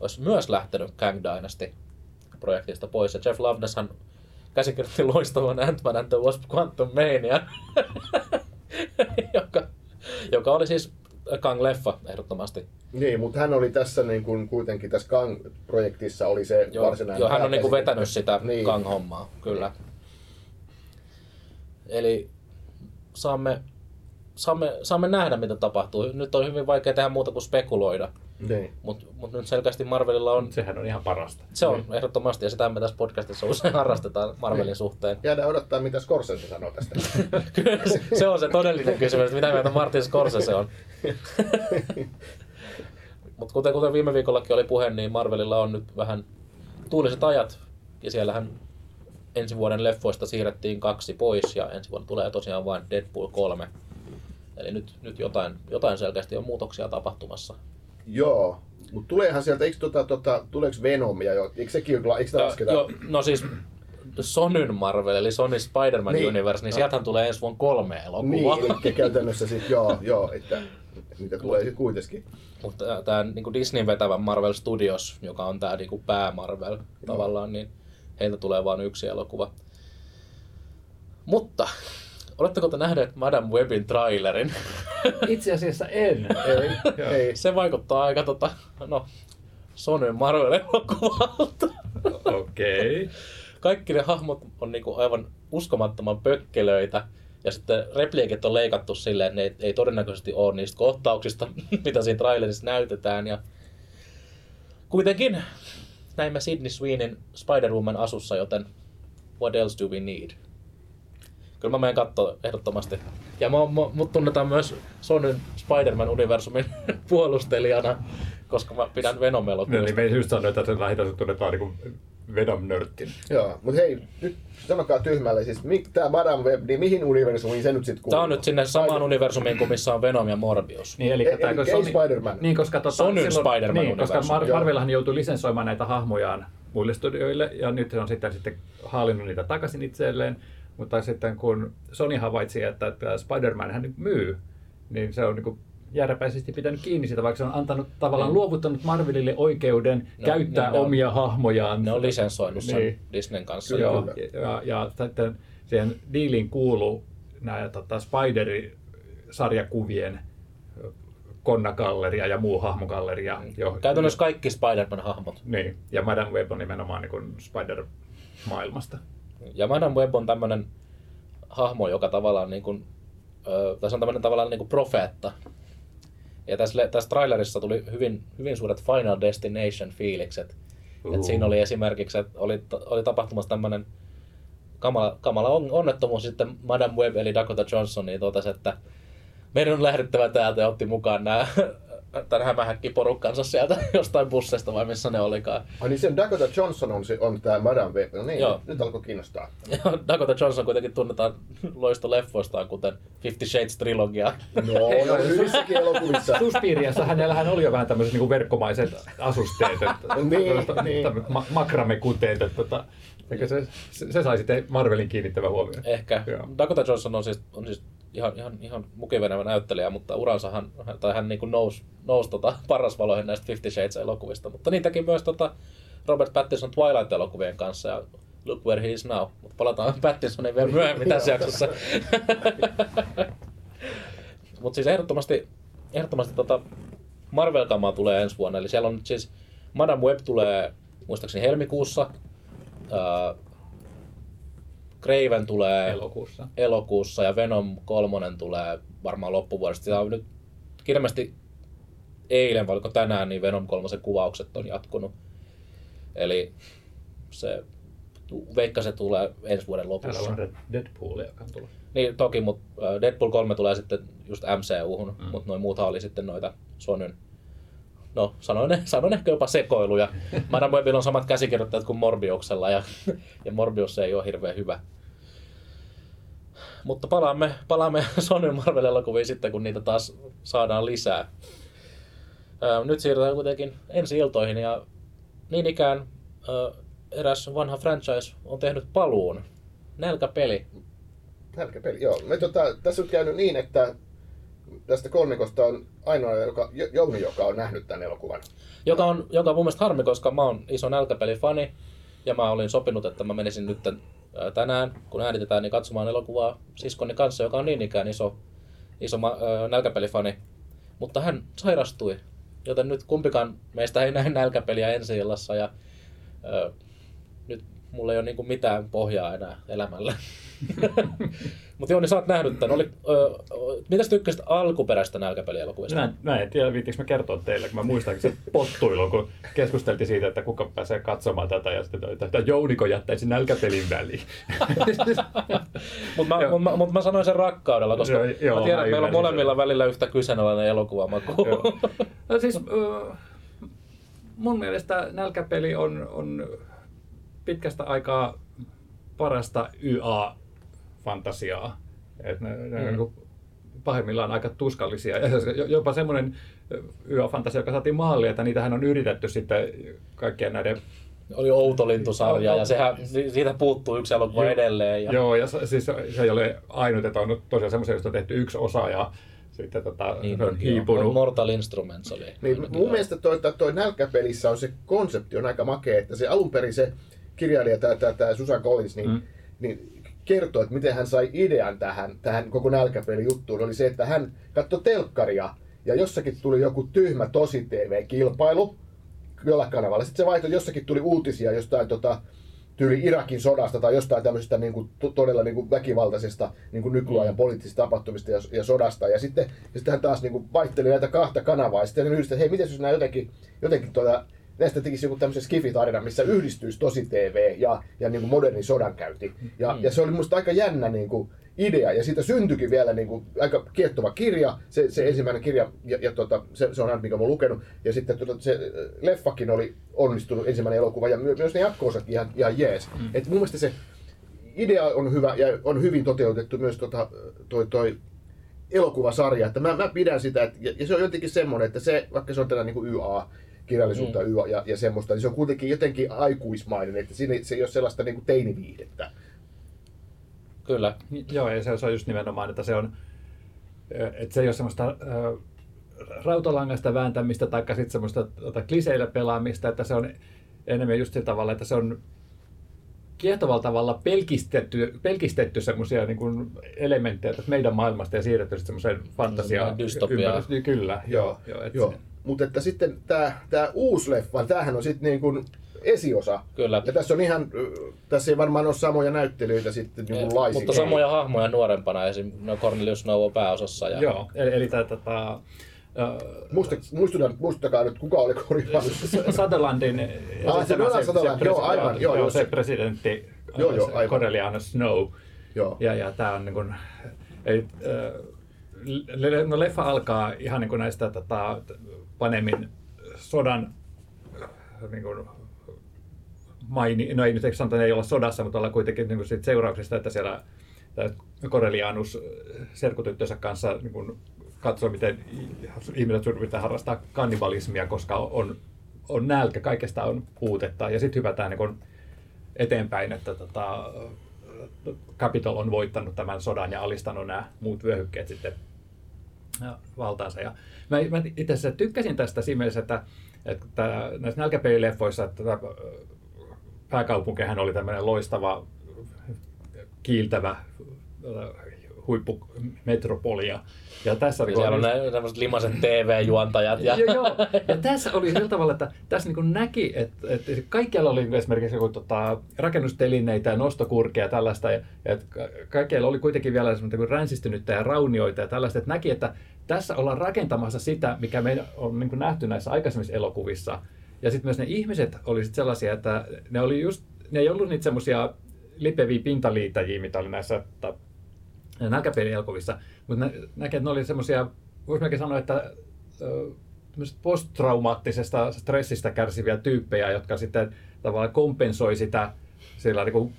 olisi myös lähtenyt Kang Dynasty projektista pois. Ja Jeff Lovelesshan käsikirjoitti loistavan Ant-Man and the Wasp Quantum Mania, joka, joka oli siis Kang-leffa ehdottomasti. Niin, mutta hän oli tässä niin kuin, kuitenkin tässä Kang-projektissa oli se joo, varsinainen... Joo, hän on niin kuin vetänyt sitä niin. Kang-hommaa, kyllä. Eli saamme, saamme, saamme nähdä, mitä tapahtuu. Nyt on hyvin vaikea tehdä muuta kuin spekuloida. Niin. Mutta mut nyt selkeästi Marvelilla on... Sehän on ihan parasta. Se on ehdottomasti, ja sitä me tässä podcastissa usein harrastetaan Marvelin suhteen. Jäädään odottaa, mitä Scorsese sanoo tästä. Kyllä, se on se todellinen kysymys, että mitä mieltä Martin Scorsese on. Mutta kuten, kuten viime viikollakin oli puhe, niin Marvelilla on nyt vähän tuuliset ajat. Ja siellähän ensi vuoden leffoista siirrettiin kaksi pois ja ensi vuonna tulee tosiaan vain Deadpool 3. Eli nyt, nyt jotain, jotain selkeästi on muutoksia tapahtumassa. Joo. Mutta tuleehan sieltä, eikö tota, tota, tuleeko Venomia jo? Eikö sekin, eikö sitä lasketa? Jo, no siis Sonyn Marvel, eli Sony Spider-Man Niin. Universe, niin sieltähän tulee ensi vuonna kolme elokuvaa. Niin, eli käytännössä sitten joo, joo, että niitä tulee sitten kuitenkin. Mutta tämä niin Disneyn vetävä Marvel Studios, joka on tämä niin pää Marvel tavallaan, niin heiltä tulee vain yksi elokuva. Mutta, oletteko te nähneet Madame Webin trailerin? Itse asiassa en. Ei, ei. Se vaikuttaa aika tota, no, Sonyn Marvel-elokuvalta. Okei. Kaikki ne hahmot on niinku aivan uskomattoman pökkelöitä. Ja sitten repliikit on leikattu silleen, että ne ei, ei todennäköisesti ole niistä kohtauksista, mitä siinä trailerissa näytetään. Ja kuitenkin näimme Sidney Sweenin Spider-Woman asussa, joten what else do we need? Kyllä mä menen katsoa ehdottomasti. Ja mä, mä, mut tunnetaan myös Sonyn Spider-Man-universumin puolustelijana, koska mä pidän venom No, niin me just sanoin, että sen lähinnä tunnetaan niin Venom-nörttin. Joo, mutta hei, nyt sanokaa tyhmälle, siis mi, tää Madame Web, niin mihin universumiin se nyt sitten kuuluu? Tämä on nyt sinne samaan universumiin kuin missä on Venom ja Morbius. Niin, eli, Ei- tää, eli ei Sony- Spider-Man. Niin, koska tota, Sonyn Spider-Man niin, koska Mar-. Marvelhan joutui lisensoimaan näitä hahmojaan muille studioille, ja nyt se on sitten, sitten haalinnut niitä takaisin itselleen. Mutta sitten kun Sony havaitsi, että, että Spider-Man hän myy, niin se on niin kuin järpäisesti pitänyt kiinni siitä, vaikka se on antanut tavallaan Niin. luovuttanut Marvelille oikeuden No, käyttää niin, ne on- omia hahmojaan. Ne on lisensoinut sen Niin. Disneyn kanssa. Kyllä. Joo, ja, ja, ja sitten siihen diiliin kuuluu nämä tota, Spideri-sarjakuvien konnagalleria ja muu hahmogalleria. Jo, Käytännössä kaikki Spider-Man-hahmot. Niin, ja Madame Web on nimenomaan niin Spider-maailmasta. Ja Madame Web on tämmöinen hahmo, joka tavallaan niin kuin, ö, tässä on tämmöinen tavallaan niin kuin profeetta. Ja tässä, tässä trailerissa tuli hyvin, hyvin suuret Final Destination-fiilikset. Uhu. Et siinä oli esimerkiksi, että oli, oli tapahtumassa tämmöinen kamala, kamala on, onnettomuus, sitten Madame Web eli Dakota Johnson niin totesi, että meidän on lähdettävä täältä ja otti mukaan nämä tämän hämähäkkiporukkansa sieltä jostain busseista vai missä ne olikaan. Ai niin sen Dakota Johnson on, se, on tää Madame Web. No niin, Joo. nyt, alkoi kiinnostaa. Ja Dakota Johnson kuitenkin tunnetaan loistoleffoistaan, kuten Fifty Shades-trilogia. No, no hyvissäkin elokuvissa. Suspiriassa hänellähän oli jo vähän tämmöiset niin verkkomaiset asusteet, että, Niin, niin. tämmöiset ma- makramekuteet, että tota, se, se, se sai sitten Marvelin kiinnittävän huomioon. Ehkä. Joo. Dakota Johnson on siis, on siis ihan, ihan, ihan mukivenevä näyttelijä, mutta uransa hän, tai hän niin kuin nousi, nousi tota parasvaloihin näistä Fifty Shades-elokuvista. Mutta niin teki myös tota Robert Pattinson Twilight-elokuvien kanssa ja Look Where He Is Now. Mutta palataan Pattinsoniin vielä myöhemmin tässä jaksossa. Mutta siis ehdottomasti, ehdottomasti tota Marvel-kamaa tulee ensi vuonna. Eli siellä on nyt siis Madame Web tulee muistaakseni helmikuussa. Craven tulee Elokuussa. elokuussa ja Venom 3 tulee varmaan loppuvuodesta. Sitä on nyt ilmeisesti eilen, vai oliko tänään, niin Venom 3 kuvaukset on jatkunut. Eli se veikka se tulee ensi vuoden Täällä lopussa. on Red- Deadpool, joka on tulossa. Niin toki, mutta Deadpool 3 tulee sitten just MCU-hun, mm. mutta noin muuthan oli sitten noita Sonyn No, sanoin, sanoin ehkä jopa sekoiluja. Madame Webillä on samat käsikirjoittajat kuin Morbiuksella ja, ja Morbius ei ole hirveän hyvä. Mutta palaamme, palaamme Sonyn Marvel-elokuviin sitten, kun niitä taas saadaan lisää. Ää, Nyt siirrytään kuitenkin ensi iltoihin ja niin ikään ää, eräs vanha franchise on tehnyt paluun. Nälkäpeli. Härkäpeli, joo. Me, tota, tässä on käynyt niin, että tästä kolmikosta on ainoa joka, Jo- Jouni, joka on nähnyt tämän elokuvan. Joka on, joka on mun mielestä harmi, koska mä oon iso nälkäpelifani ja mä olin sopinut, että mä menisin nyt ää, tänään, kun äänitetään, niin katsomaan elokuvaa siskoni kanssa, joka on niin ikään iso, iso ää, nälkäpelifani. Mutta hän sairastui, joten nyt kumpikaan meistä ei näe nälkäpeliä ensi illassa ja ää, nyt mulla ei ole niinku mitään pohjaa enää elämällä. Mutta joo, niin sä oot nähnyt tämän. Oli, ö, mitäs tykkäsit alkuperäistä nälkäpelielokuvista? Mä mä en tiedä, viittikö mä kertoa teille, kun mä muistan se pottuilu, kun keskusteltiin siitä, että kuka pääsee katsomaan tätä, ja sitten että, että Jouniko jättäisi nälkäpelin väliin. Mutta mä, mut, mä, mut mä sanoin sen rakkaudella, koska Joo, joo, mä tiedän, että meillä on molemmilla välillä yhtä kyseenalainen elokuvamaku. No siis, ö, mun mielestä nälkäpeli on, on pitkästä aikaa parasta YA-fantasiaa. Et ne, ne mm. pahimmillaan aika tuskallisia. Ja jopa semmoinen YA-fantasia, joka saatiin maaliin, että niitähän on yritetty sitten kaikkien näiden Oli Outolintusarja Joo, ja sehän, si- siitä puuttuu yksi elokuva Joo. edelleen. Ja... Joo, ja se, siis se ei ole ainut, että on tosiaan semmoisia, joista on tehty yksi osa ja sitten tota, Niin, se on joo. hiipunut. Mortal Instruments oli. Niin, mun mielestä toi, toi, nälkäpelissä on se konsepti on aika makea, että se alun perin se kirjailija, tämä, tämä, tämä Susan Collins, niin, mm. niin kertoi, että miten hän sai idean tähän, tähän koko nälkäpelijuttuun, oli se, että hän katsoi telkkaria ja jossakin tuli joku tyhmä tosi TV-kilpailu jollain kanavalla. Sitten se vaihtoi, jossakin tuli uutisia jostain tota, tyyli Irakin sodasta tai jostain tämmöisestä niin kuin, todella niin kuin väkivaltaisesta niin kuin nykyajan poliittisista tapahtumista ja, ja sodasta. Ja sitten, ja sitten hän taas niin kuin vaihteli näitä kahta kanavaa ja sitten hän yhdistää, että hei, miten jos nämä jotenkin, jotenkin tuota, näistä tekisi joku tämmöisen skifitarina, missä yhdistyisi tosi TV ja, ja niin kuin moderni sodankäynti. Ja, ja se oli musta aika jännä niin kuin idea, ja siitä syntyikin vielä niin kuin aika kiehtova kirja, se, se ensimmäinen kirja, ja, ja tota, se, se on aina, mikä mä oon lukenut, ja sitten tota, se äh, leffakin oli onnistunut ensimmäinen elokuva, ja my, myös ne jatko-osatkin ihan, ihan jees. Mm. Et mun mielestä se idea on hyvä, ja on hyvin toteutettu myös tota, toi, toi elokuvasarja, että mä, mä pidän sitä, että, ja, ja se on jotenkin semmoinen, että se, vaikka se on tällä niin kuin YA, kirjallisuutta mm. Ja, ja semmoista, niin se on kuitenkin jotenkin aikuismainen, että siinä se ei ole sellaista niin kuin teiniviihdettä. Kyllä. Joo, ja se, on just nimenomaan, että se on, että se ei ole semmoista äh, rautalangasta vääntämistä tai sitten semmoista tota, kliseillä pelaamista, että se on enemmän just sillä tavalla, että se on kiehtovalla tavalla pelkistetty, pelkistetty semmoisia niin kuin elementtejä meidän maailmasta ja siirretty semmoiseen fantasiaan. Dystopiaan. niin Kyllä, joo. joo, et Joo. Se- Mutta että sitten tämä tää uusi leffa, tämähän on sitten niin kuin esiosa. Kyllä. Ja tässä on ihan, tässä ei varmaan ole samoja näyttelyitä sitten niin kuin laisinkaan. Mutta samoja hahmoja nuorempana, esim. no Cornelius Snow on pääosassa. Ja... Joo, eli, eli tämä tota, Muista, muistutan, muistakaa nyt, kuka oli korjaamassa. Sutherlandin Ah, se Donald Sutherland, joo, aivan, joo, joo, se, se- presidentti Joo, joo, se aivan. Coreliana Snow. Joo. Ja, ja tämä on niin kuin, ei, äh, le- no leffa alkaa ihan niin kuin näistä tota, Panemin sodan niin kuin, maini, no ei nyt sanota, että ei olla sodassa, mutta ollaan kuitenkin niin kuin siitä seurauksista, että siellä tämä Corelianus serkutyttönsä kanssa niin kuin, katsoo, miten ihmiset yritetään harrastaa kannibalismia, koska on, on nälkä, kaikesta on puutetta. Ja sitten hypätään niin kuin eteenpäin, että tota, Capitol on voittanut tämän sodan ja alistanut nämä muut vyöhykkeet sitten valtaansa. Ja mä, mä itse asiassa tykkäsin tästä siinä mielessä, että, että näissä nälkäpelileffoissa että tämä pääkaupunkihan oli tämmöinen loistava, kiiltävä äh, huippumetropolia. Ja tässä Niin siellä on ne limaset TV-juontajat. Ja... Joo, joo. Ja tässä oli sillä tavalla, että tässä niin näki, että, että kaikkialla oli esimerkiksi joku, tota, rakennustelineitä ja nostokurkia ja tällaista, ja, ja että ka- kaikkialla oli kuitenkin vielä semmoista niin ränsistynyttä ja raunioita ja tällaista, että näki, että tässä ollaan rakentamassa sitä, mikä me on niin nähty näissä aikaisemmissa elokuvissa. Ja sitten myös ne ihmiset oli sit sellaisia, että ne oli just, ne ei ollut niitä semmoisia lipeviä pintaliitäjiä, mitä oli näissä nälkäpelielokuvissa, mutta nä, näkee, että ne oli semmoisia, voisi melkein sanoa, että posttraumaattisesta stressistä kärsiviä tyyppejä, jotka sitten tavallaan kompensoi sitä sillä niin kuin,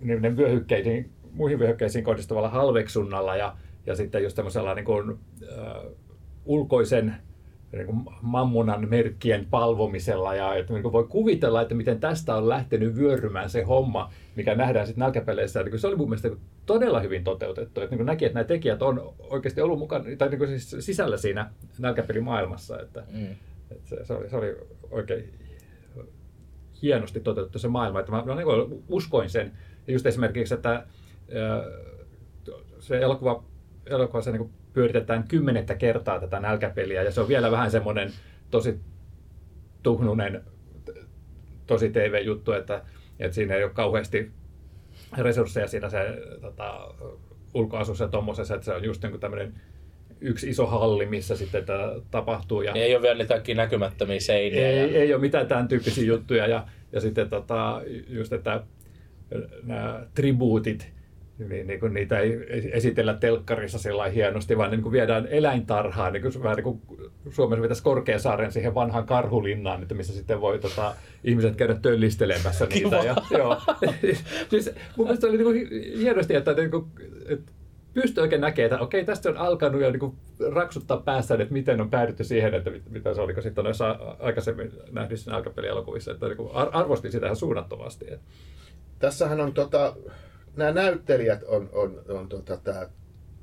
niiden vyöhykkeisiin, muihin vyöhykkeisiin kohdistuvalla halveksunnalla ja, ja sitten just tämmöisellä niin kuin, ö, ulkoisen niin kuin mammunan merkkien palvomisella ja että niin kuin voi kuvitella, että miten tästä on lähtenyt vyörymään se homma, mikä nähdään sitten nälkäpeleissä. Niin kuin se oli mun mielestä todella hyvin toteutettu. Että niin kuin näki, että nämä tekijät on oikeasti ollut mukana, tai niin kuin siis sisällä siinä nälkäpelimaailmassa. Että, Mm. että se, se, oli, se oli oikein hienosti toteutettu se maailma. Että mä, mä niin kuin uskoin sen. Ja just esimerkiksi, että se elokuva, elokuvassa niin kuin pyöritetään kymmenettä kertaa tätä nälkäpeliä, ja se on vielä vähän semmoinen tosi tuhnunen, tosi TV-juttu, että, että siinä ei ole kauheasti resursseja siinä se tota, ulkoasussa ja tuommoisessa, että se on just niin tämmöinen yksi iso halli, missä sitten tämä tapahtuu. Ja ei ole vielä kaikki näkymättömiä seiniä. ei, ja... ei ole mitään tämän tyyppisiä juttuja. Ja, ja sitten tota, just, että nämä tribuutit, niin, niin kuin niitä ei esitellä telkkarissa sillä hienosti, vaan niin kuin viedään eläintarhaan, niin kuin, vähän niin kuin Suomessa vetäisi Korkeasaaren siihen vanhaan karhulinnaan, että missä sitten voi tota, ihmiset käydä töllistelemässä niitä. Ja, joo. siis, mun mielestä oli niin kuin hienosti, että, niin kuin, että pystyy oikein näkemään, että okei, tästä on alkanut jo niin raksuttaa päässä, että miten on päädytty siihen, että mitä se oliko sitten noissa aikaisemmin nähdyissä jalkapelielokuvissa, että niin arvostin sitä ihan suunnattomasti. Tässähän on tota, nämä näyttelijät on, on, on tota, tämä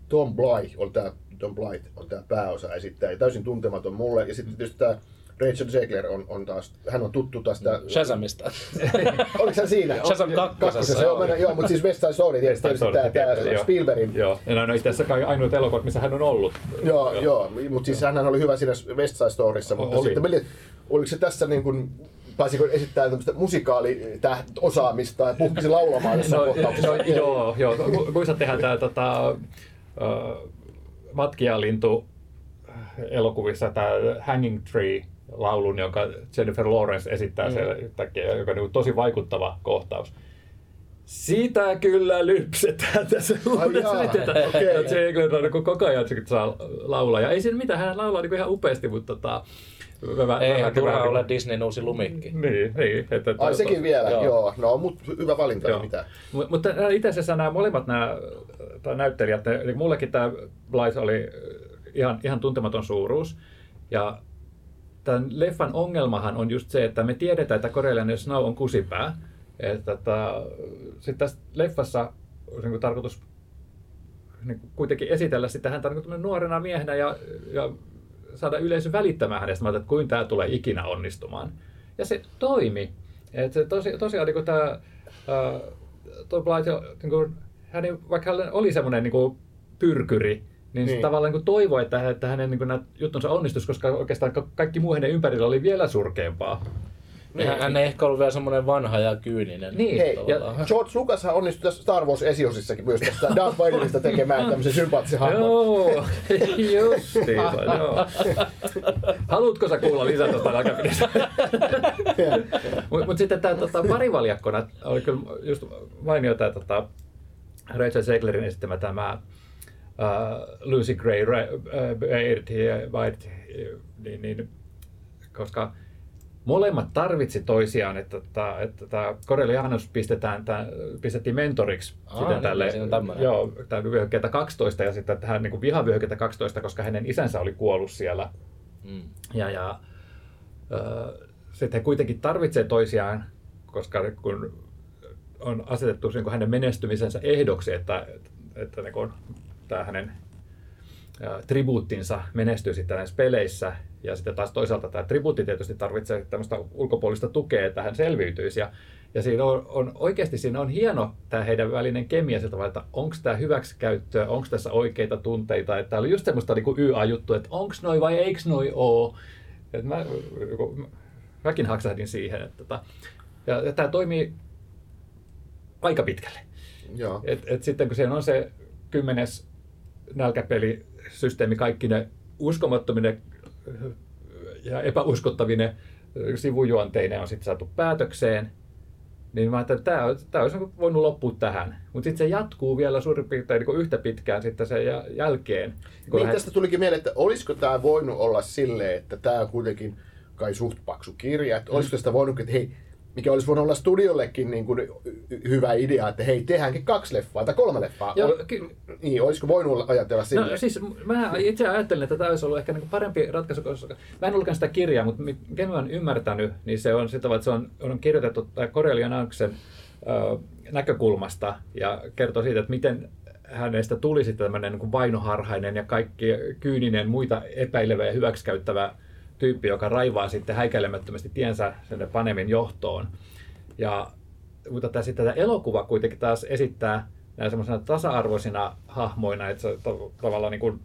Tom Blythe on tämä Tom Blythe on tämä pääosa esittäjä, täysin tuntematon mulle. Ja sitten tietysti tämä Rachel Zegler on, on taas, hän on tuttu tästä... Shazamista. Oliko hän siinä? Shazam kakkosessa. Joo, joo, joo, mutta siis West Side Story tietysti, tietysti tämä, tämä Spielbergin. Joo, ja no itse asiassa ainoat elokuvat, missä hän on ollut. Joo, joo, joo mutta siis hän oli hyvä siinä West Side Storyssa, mutta oli. sitten oliko se tässä niin kuin pääsikö esittää tämmöistä musikaali-osaamista ja puhkisi laulamaan jossain no, kohtauksessa? No, joo, joo. Muista tehdä tämä tota, uh, Matkialintu elokuvissa tämä Hanging Tree laulun, jonka Jennifer Lawrence esittää mm. siellä yhtäkkiä, joka on niin tosi vaikuttava kohtaus. Sitä kyllä lypsetään tässä uudessa. Okay. Jake on koko ajan saa laulaa. Ja ei siinä mitään, hän laulaa niin ihan upeasti, mutta tota, Mä, Ei ihan turhaa ole Disneyn uusi lumikki. Niin, niin. Että, Ai sekin vielä, joo. joo. No, mutta hyvä valinta, joo. mitä. Mut, mutta itse asiassa nämä molemmat nämä näyttelijät, eli mullekin tämä Blythe oli ihan, ihan tuntematon suuruus. Ja tämän leffan ongelmahan on just se, että me tiedetään, että Korealainen Snow on kusipää. Että tota, sitten tässä leffassa on niin tarkoitus niin kuitenkin esitellä sitä häntä niin nuorena miehenä ja, ja saada yleisö välittämään hänestä. Mä että kuinka tämä tulee ikinä onnistumaan. Ja se toimi. Et se tosi, tosiaan niin tämä Tom Blythe, niin kuin, hän, vaikka hän oli semmoinen niin pyrkyri, niin, niin. tavallaan niin toivoi, että, että hänen niin kuin, juttunsa onnistuisi, koska oikeastaan kaikki muu hänen ympärillä oli vielä surkeampaa. Niin. Hän ei ehkä ollut vielä semmoinen vanha ja kyyninen. Niin. Hei, ja George Lucas onnistui tässä Star Wars esiosissakin myös tästä Darth Vaderista tekemään tämmöisen sympaattisen hahmon. Joo, justiinsa, joo. Haluatko sä kuulla lisää tuosta nakapidistä? Mutta mut sitten tämä tota, parivaljakkona oli kyllä just mainio tämä tota, Rachel Zeglerin esittämä tämä uh, Lucy Gray, uh, Baird, White, niin, niin, koska molemmat tarvitsi toisiaan, että, että, että tämä Corellianus pistetään, tämä, pistettiin mentoriksi Aa, sitten niin, tälle, joo, tämä vyöhykkeitä 12 ja sitten tähän niin vihavyöhykkeitä 12, koska hänen isänsä oli kuollut siellä. Mm. Ja, ja äh, sitten he kuitenkin tarvitsee toisiaan, koska kun on asetettu niin hänen menestymisensä ehdoksi, että, että niin kun, tämä hänen tribuuttinsa menestyy sitten näissä peleissä. Ja sitten taas toisaalta tämä tribuutti tietysti tarvitsee tämmöistä ulkopuolista tukea, että hän selviytyisi. Ja, ja siinä on, on, oikeasti siinä on hieno tämä heidän välinen kemia siltä että onko tämä hyväksikäyttöä, onko tässä oikeita tunteita. Että tämä oli just semmoista niin YA-juttu, että onko noi vai eikö noi oo. Et mä, mäkin haksahdin siihen. Että, tota, ja, ja tämä toimii aika pitkälle. Joo. Et, et sitten kun siellä on se kymmenes nälkäpelisysteemi, kaikki ne uskomattomine ja epäuskottavine sivujuonteinen on sitten saatu päätökseen, niin mä ajattelin, että tämä, tämä olisi voinut loppua tähän. Mutta sitten se jatkuu vielä suurin piirtein niin yhtä pitkään sitten sen jälkeen. Niin hän... tästä tulikin mieleen, että olisiko tämä voinut olla silleen, että tämä on kuitenkin kai suht paksu kirja, että olisiko sitä voinut, että hei, mikä olisi voinut olla studiollekin niin kuin hyvä idea, että hei, tehdäänkin kaksi leffaa tai kolme leffaa. Joo, ky- niin, olisiko voinut ajatella sinne? No siis mä itse ajattelin, että tämä olisi ollut ehkä niin parempi ratkaisu, koska mä en ollutkaan sitä kirjaa, mutta mikä mä olen ymmärtänyt, niin se on sitä, että se on, on kirjoitettu Corelian Anksen äh, näkökulmasta ja kertoo siitä, että miten hänestä tuli sitten tämmöinen niin vainoharhainen ja kaikki kyyninen, muita epäilevä ja hyväksikäyttävä tyyppi, joka raivaa sitten häikäilemättömästi tiensä sinne Panemin johtoon. Ja, mutta tämä, sitten tämä elokuva kuitenkin taas esittää näin semmoisena tasa-arvoisina hahmoina, että se tavallaan niin kuin,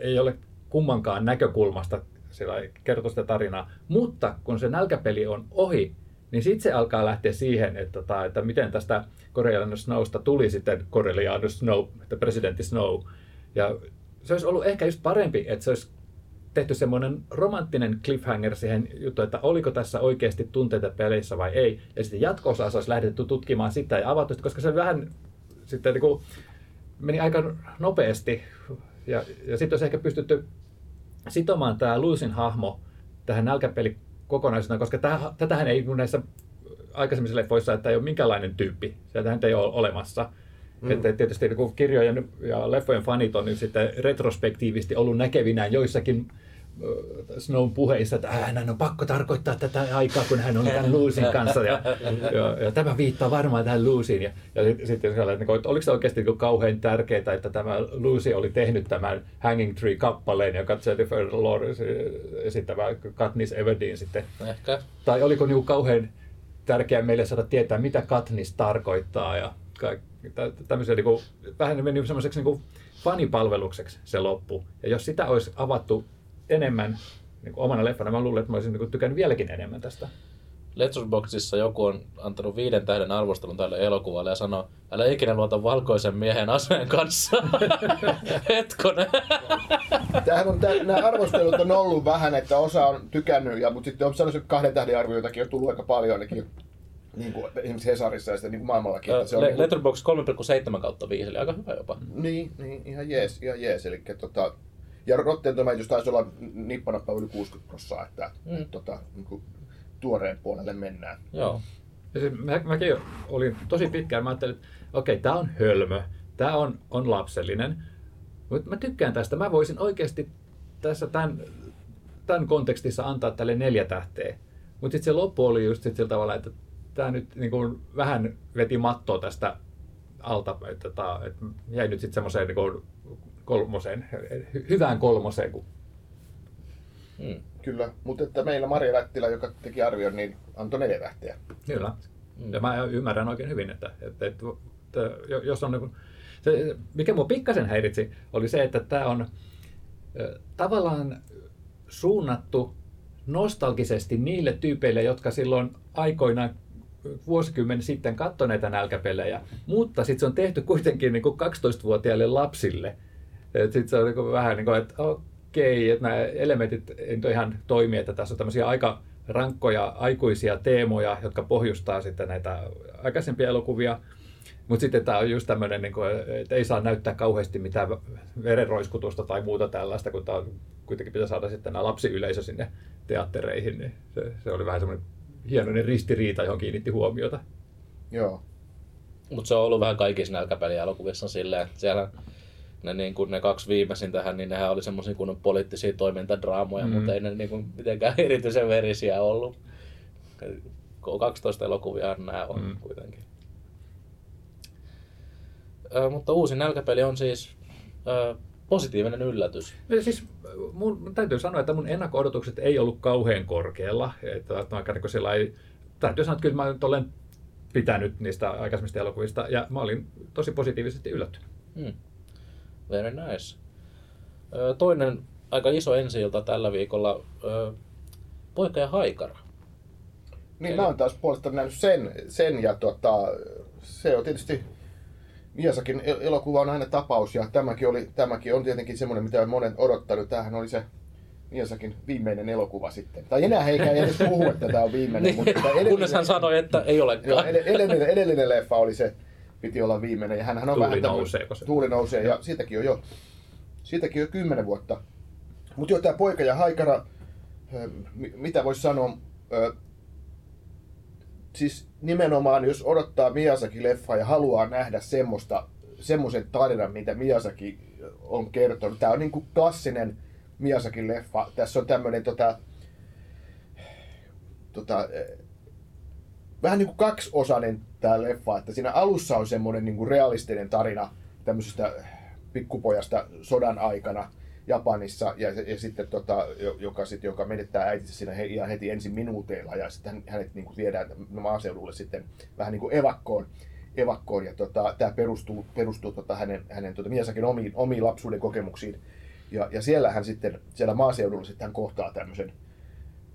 ei ole kummankaan näkökulmasta sillä kertoo sitä tarinaa. Mutta kun se nälkäpeli on ohi, niin sitten se alkaa lähteä siihen, että, tota, että miten tästä Coriolanus Snowsta tuli sitten Coriolanus Snow, että presidentti Snow. Ja se olisi ollut ehkä just parempi, että se olisi tehty semmoinen romanttinen cliffhanger siihen juttuun, että oliko tässä oikeasti tunteita peleissä vai ei. Ja sitten jatko-osa olisi lähdetty tutkimaan sitä ja avattu, koska se vähän sitten niin kuin meni aika nopeasti. Ja, ja sitten olisi ehkä pystytty sitomaan tämä Luisin hahmo tähän nälkäpeli kokonaisuutena, koska täh, tätähän ei näissä aikaisemmissa leffoissa, että ei ole minkäänlainen tyyppi. Sieltähän ei ole olemassa. Mm. Että tietysti niin kirjojen ja leffojen fanit on nyt sitten retrospektiivisesti ollut näkevinään joissakin Snown puheissa, että hän on pakko tarkoittaa tätä aikaa, kun hän on tämän Luusin kanssa. Ja, ja, ja tämä viittaa varmaan tähän Luusiin. Ja, ja sitten että, että oliko se oikeasti niin kauhean tärkeää, että tämä Lucy oli tehnyt tämän Hanging Tree-kappaleen, joka Jennifer Lawrence esittävä Katniss Everdeen sitten. Ehkä. Tai oliko niin kauhean tärkeää meille saada tietää, mitä Katniss tarkoittaa ja tämmöisiä niin kuin, vähän meni semmoiseksi niin fanipalvelukseksi se loppu. Ja jos sitä olisi avattu enemmän niin kuin omana leffana, mä luulen, että mä olisin niin kuin, tykännyt vieläkin enemmän tästä. Letterboxdissa joku on antanut viiden tähden arvostelun tälle elokuvalle ja sanoo, älä ikinä luota valkoisen miehen aseen kanssa. Hetkonen. Tämähän on, tää, nämä arvostelut on ollut vähän, että osa on tykännyt, ja, mutta sitten on sellaisia kahden tähden arvioitakin on tullut aika paljon ainakin niin kuin esimerkiksi Hesarissa ja sitten niin kuin maailmallakin. Että se on Le- niin Letterboxd 3,7 kautta 5, eli aika hyvä jopa. Niin, niin ihan jees, ihan jees. Eli, tota, ja Rotten Tomatoes taisi olla nippanappa yli 60 prosenttia, että mm. tota, niin kuin, tuoreen puolelle mennään. Joo. Ja siis mä, mäkin olin tosi pitkään, mä ajattelin, että okei, okay, tämä on hölmö, tämä on, on lapsellinen, mutta mä tykkään tästä, mä voisin oikeasti tässä tämän, tämän kontekstissa antaa tälle neljä tähteä. Mutta sitten se loppu oli just sit sillä tavalla, että tämä nyt niin kuin vähän veti mattoa tästä alta, että, että, että jäi nyt sitten semmoiseen niin kolmoseen, hyvään kolmoseen. Kun... Hmm. Kyllä, mutta että meillä Maria Lättilä, joka teki arvion, niin antoi neljä tähteä. Kyllä, hmm. ja mä ymmärrän oikein hyvin, että, että, että, että jos on niin se, mikä mua pikkasen häiritsi, oli se, että tämä on tavallaan suunnattu nostalgisesti niille tyypeille, jotka silloin aikoinaan vuosikymmen sitten katsoi näitä nälkäpelejä, mutta sitten se on tehty kuitenkin niin 12-vuotiaille lapsille. Sitten se on niin vähän niin kuin, että okei, että nämä elementit ei ihan toimi, että tässä on tämmöisiä aika rankkoja aikuisia teemoja, jotka pohjustaa sitten näitä aikaisempia elokuvia. Mutta sitten tämä on just tämmöinen, niin että ei saa näyttää kauheasti mitään verenroiskutusta tai muuta tällaista, kun tämä kuitenkin pitää saada sitten nämä lapsiyleisö sinne teattereihin. Niin se, se oli vähän semmoinen hienoinen ristiriita, johon kiinnitti huomiota. Joo. Mutta se on ollut vähän kaikissa nälkäpelielokuvissa silleen, että siellä ne, niin kuin ne kaksi viimeisintähän, niin nehän oli semmoisia kunnon poliittisia toimintadraamoja, mm. mutta ei ne niin kuin mitenkään erityisen verisiä ollut. K12 elokuvia nämä on mm. kuitenkin. Ö, mutta uusi nälkäpeli on siis ö, positiivinen yllätys. Ja siis mun, täytyy sanoa, että mun ennakko-odotukset ei ollut kauhean korkealla. Että, että niin ei, täytyy sanoa, että kyllä mä nyt olen pitänyt niistä aikaisemmista elokuvista ja mä olin tosi positiivisesti yllättynyt. Hmm. Very nice. Toinen aika iso ensi tällä viikolla, Poika ja haikara. Niin Eli... mä oon taas puolestaan nähnyt sen, sen ja tota, se on tietysti Miasakin elokuva on aina tapaus ja tämäkin, oli, tämäkin on tietenkin semmoinen, mitä monen odottanut. Tämähän oli se Miasakin viimeinen elokuva sitten. Tai enää eikä edes puhu, että tämä on viimeinen. niin, mutta edellinen, kunnes hän sanoi, että ei ole. Joo, edellinen, edellinen leffa oli se, piti olla viimeinen. Ja hänhän on tuuli vähän nousee, se? Tuuli nousee ja siitäkin on jo, siitäkin on jo kymmenen vuotta. Mutta joo, tämä Poika ja Haikara, mitä voisi sanoa, siis nimenomaan jos odottaa Miyazaki-leffaa ja haluaa nähdä semmoista, semmoisen tarinan, mitä Miyazaki on kertonut. Tämä on niin kuin klassinen Miyazaki-leffa. Tässä on tämmöinen tota, tota, vähän niin kuin kaksiosainen tämä leffa, että siinä alussa on semmoinen niin kuin realistinen tarina tämmöisestä pikkupojasta sodan aikana Japanissa ja, ja sitten tota, joka, sit, joka menettää äitinsä siinä he, ihan heti ensin minuuteilla ja sitten hänet niin kuin viedään maaseudulle sitten vähän niin kuin evakkoon. evakkoon ja tota, tämä perustuu, perustuu tota, hänen, hänen tota, Miasakin omiin, omiin lapsuuden kokemuksiin. Ja, ja siellä hän sitten, siellä maaseudulla sitten hän kohtaa tämmöisen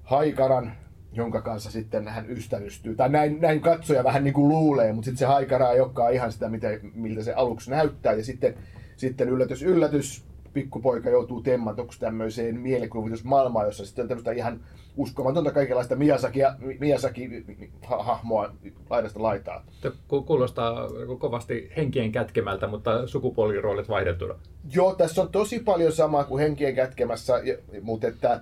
haikaran, jonka kanssa sitten hän ystävystyy. Tai näin, näin katsoja vähän niin kuin luulee, mutta sitten se haikara ei olekaan ihan sitä, mitä, miltä se aluksi näyttää. Ja sitten, sitten yllätys, yllätys, pikkupoika joutuu temmatuksi tämmöiseen mielikuvitusmaailmaan, jossa sitten on tämmöistä ihan uskomatonta kaikenlaista Miyazaki-hahmoa laidasta laitaa. Ku- Kuulostaa kovasti henkien kätkemältä, mutta sukupuoliroolit vaihdettuna. Joo, tässä on tosi paljon samaa kuin henkien kätkemässä, mutta että,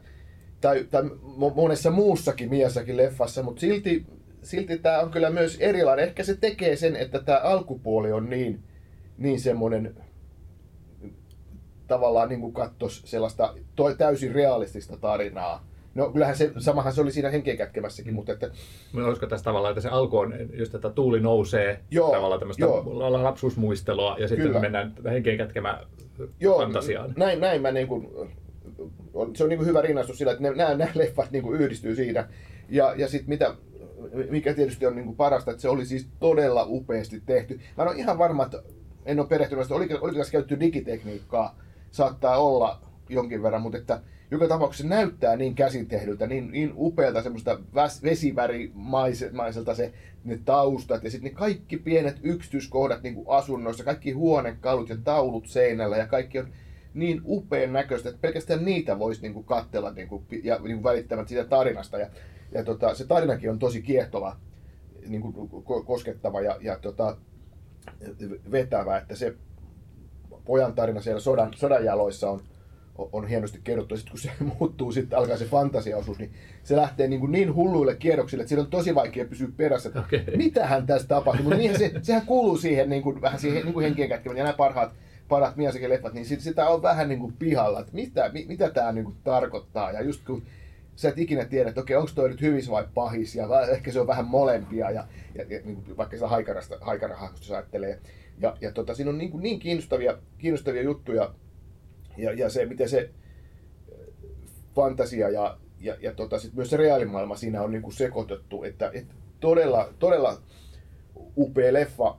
tai, tai mo- monessa muussakin Miyazakin leffassa, mutta silti, silti tämä on kyllä myös erilainen. Ehkä se tekee sen, että tämä alkupuoli on niin, niin semmoinen tavallaan niin kuin kattos sellaista toi, täysin realistista tarinaa. No kyllähän se, samahan se oli siinä henkien kätkemässäkin, mutta että olisiko tässä tavallaan, että se alku on just, että tuuli nousee, Joo, tavallaan tämmöistä joo. lapsuusmuistelua, ja sitten Kyllä. mennään henkeen kätkemään Joo, fantasiaan. Näin, näin mä niin kuin, se on niin kuin hyvä rinnastus sillä, että nämä, nämä leffat niin kuin yhdistyy siinä. Ja, ja sitten mitä, mikä tietysti on niin kuin parasta, että se oli siis todella upeasti tehty. Mä en ole ihan varma, että en ole perehtynyt, että oliko, oliko tässä käytetty digitekniikkaa, saattaa olla jonkin verran, mutta että joka tapauksessa se näyttää niin käsitehdyltä, niin, niin upealta semmoista vesivärimaiselta se, ne taustat ja sitten ne kaikki pienet yksityiskohdat niin kuin asunnoissa, kaikki huonekalut ja taulut seinällä ja kaikki on niin upean näköistä, että pelkästään niitä voisi niin kuin katsella niin kuin, ja niin kuin välittämät siitä tarinasta. Ja, ja tota, se tarinakin on tosi kiehtova, niin kuin ko- koskettava ja, ja tota, vetävä, että se pojan tarina siellä sodan, sodan jaloissa on, on hienosti kerrottu. Ja sitten kun se muuttuu, sitten alkaa se fantasiaosuus, niin se lähtee niin, kuin niin hulluille kierroksille, että siinä on tosi vaikea pysyä perässä, että Okei. mitähän tässä tapahtuu. Mutta niinhän se, sehän kuuluu siihen niin kuin, vähän siihen niin kuin henkien kätkemään. Ja nämä parhaat, parhaat Miyazakin leffat, niin sit, sitä on vähän niin kuin pihalla, että mitä, mi, mitä tämä niin kuin tarkoittaa. Ja just kun sä et ikinä tiedä, että okei, onko toi nyt hyvis vai pahis, ja ehkä se on vähän molempia, ja, ja, ja niin kuin vaikka sitä haikarasta, haikarahahmosta jos ajattelee. Ja, ja tota, siinä on niin, niin kiinnostavia, kiinnostavia juttuja, ja, ja se, miten se fantasia ja, ja, ja tota, sit myös se reaalimaailma siinä on niin kuin sekoitettu, että, että todella, todella upea leffa,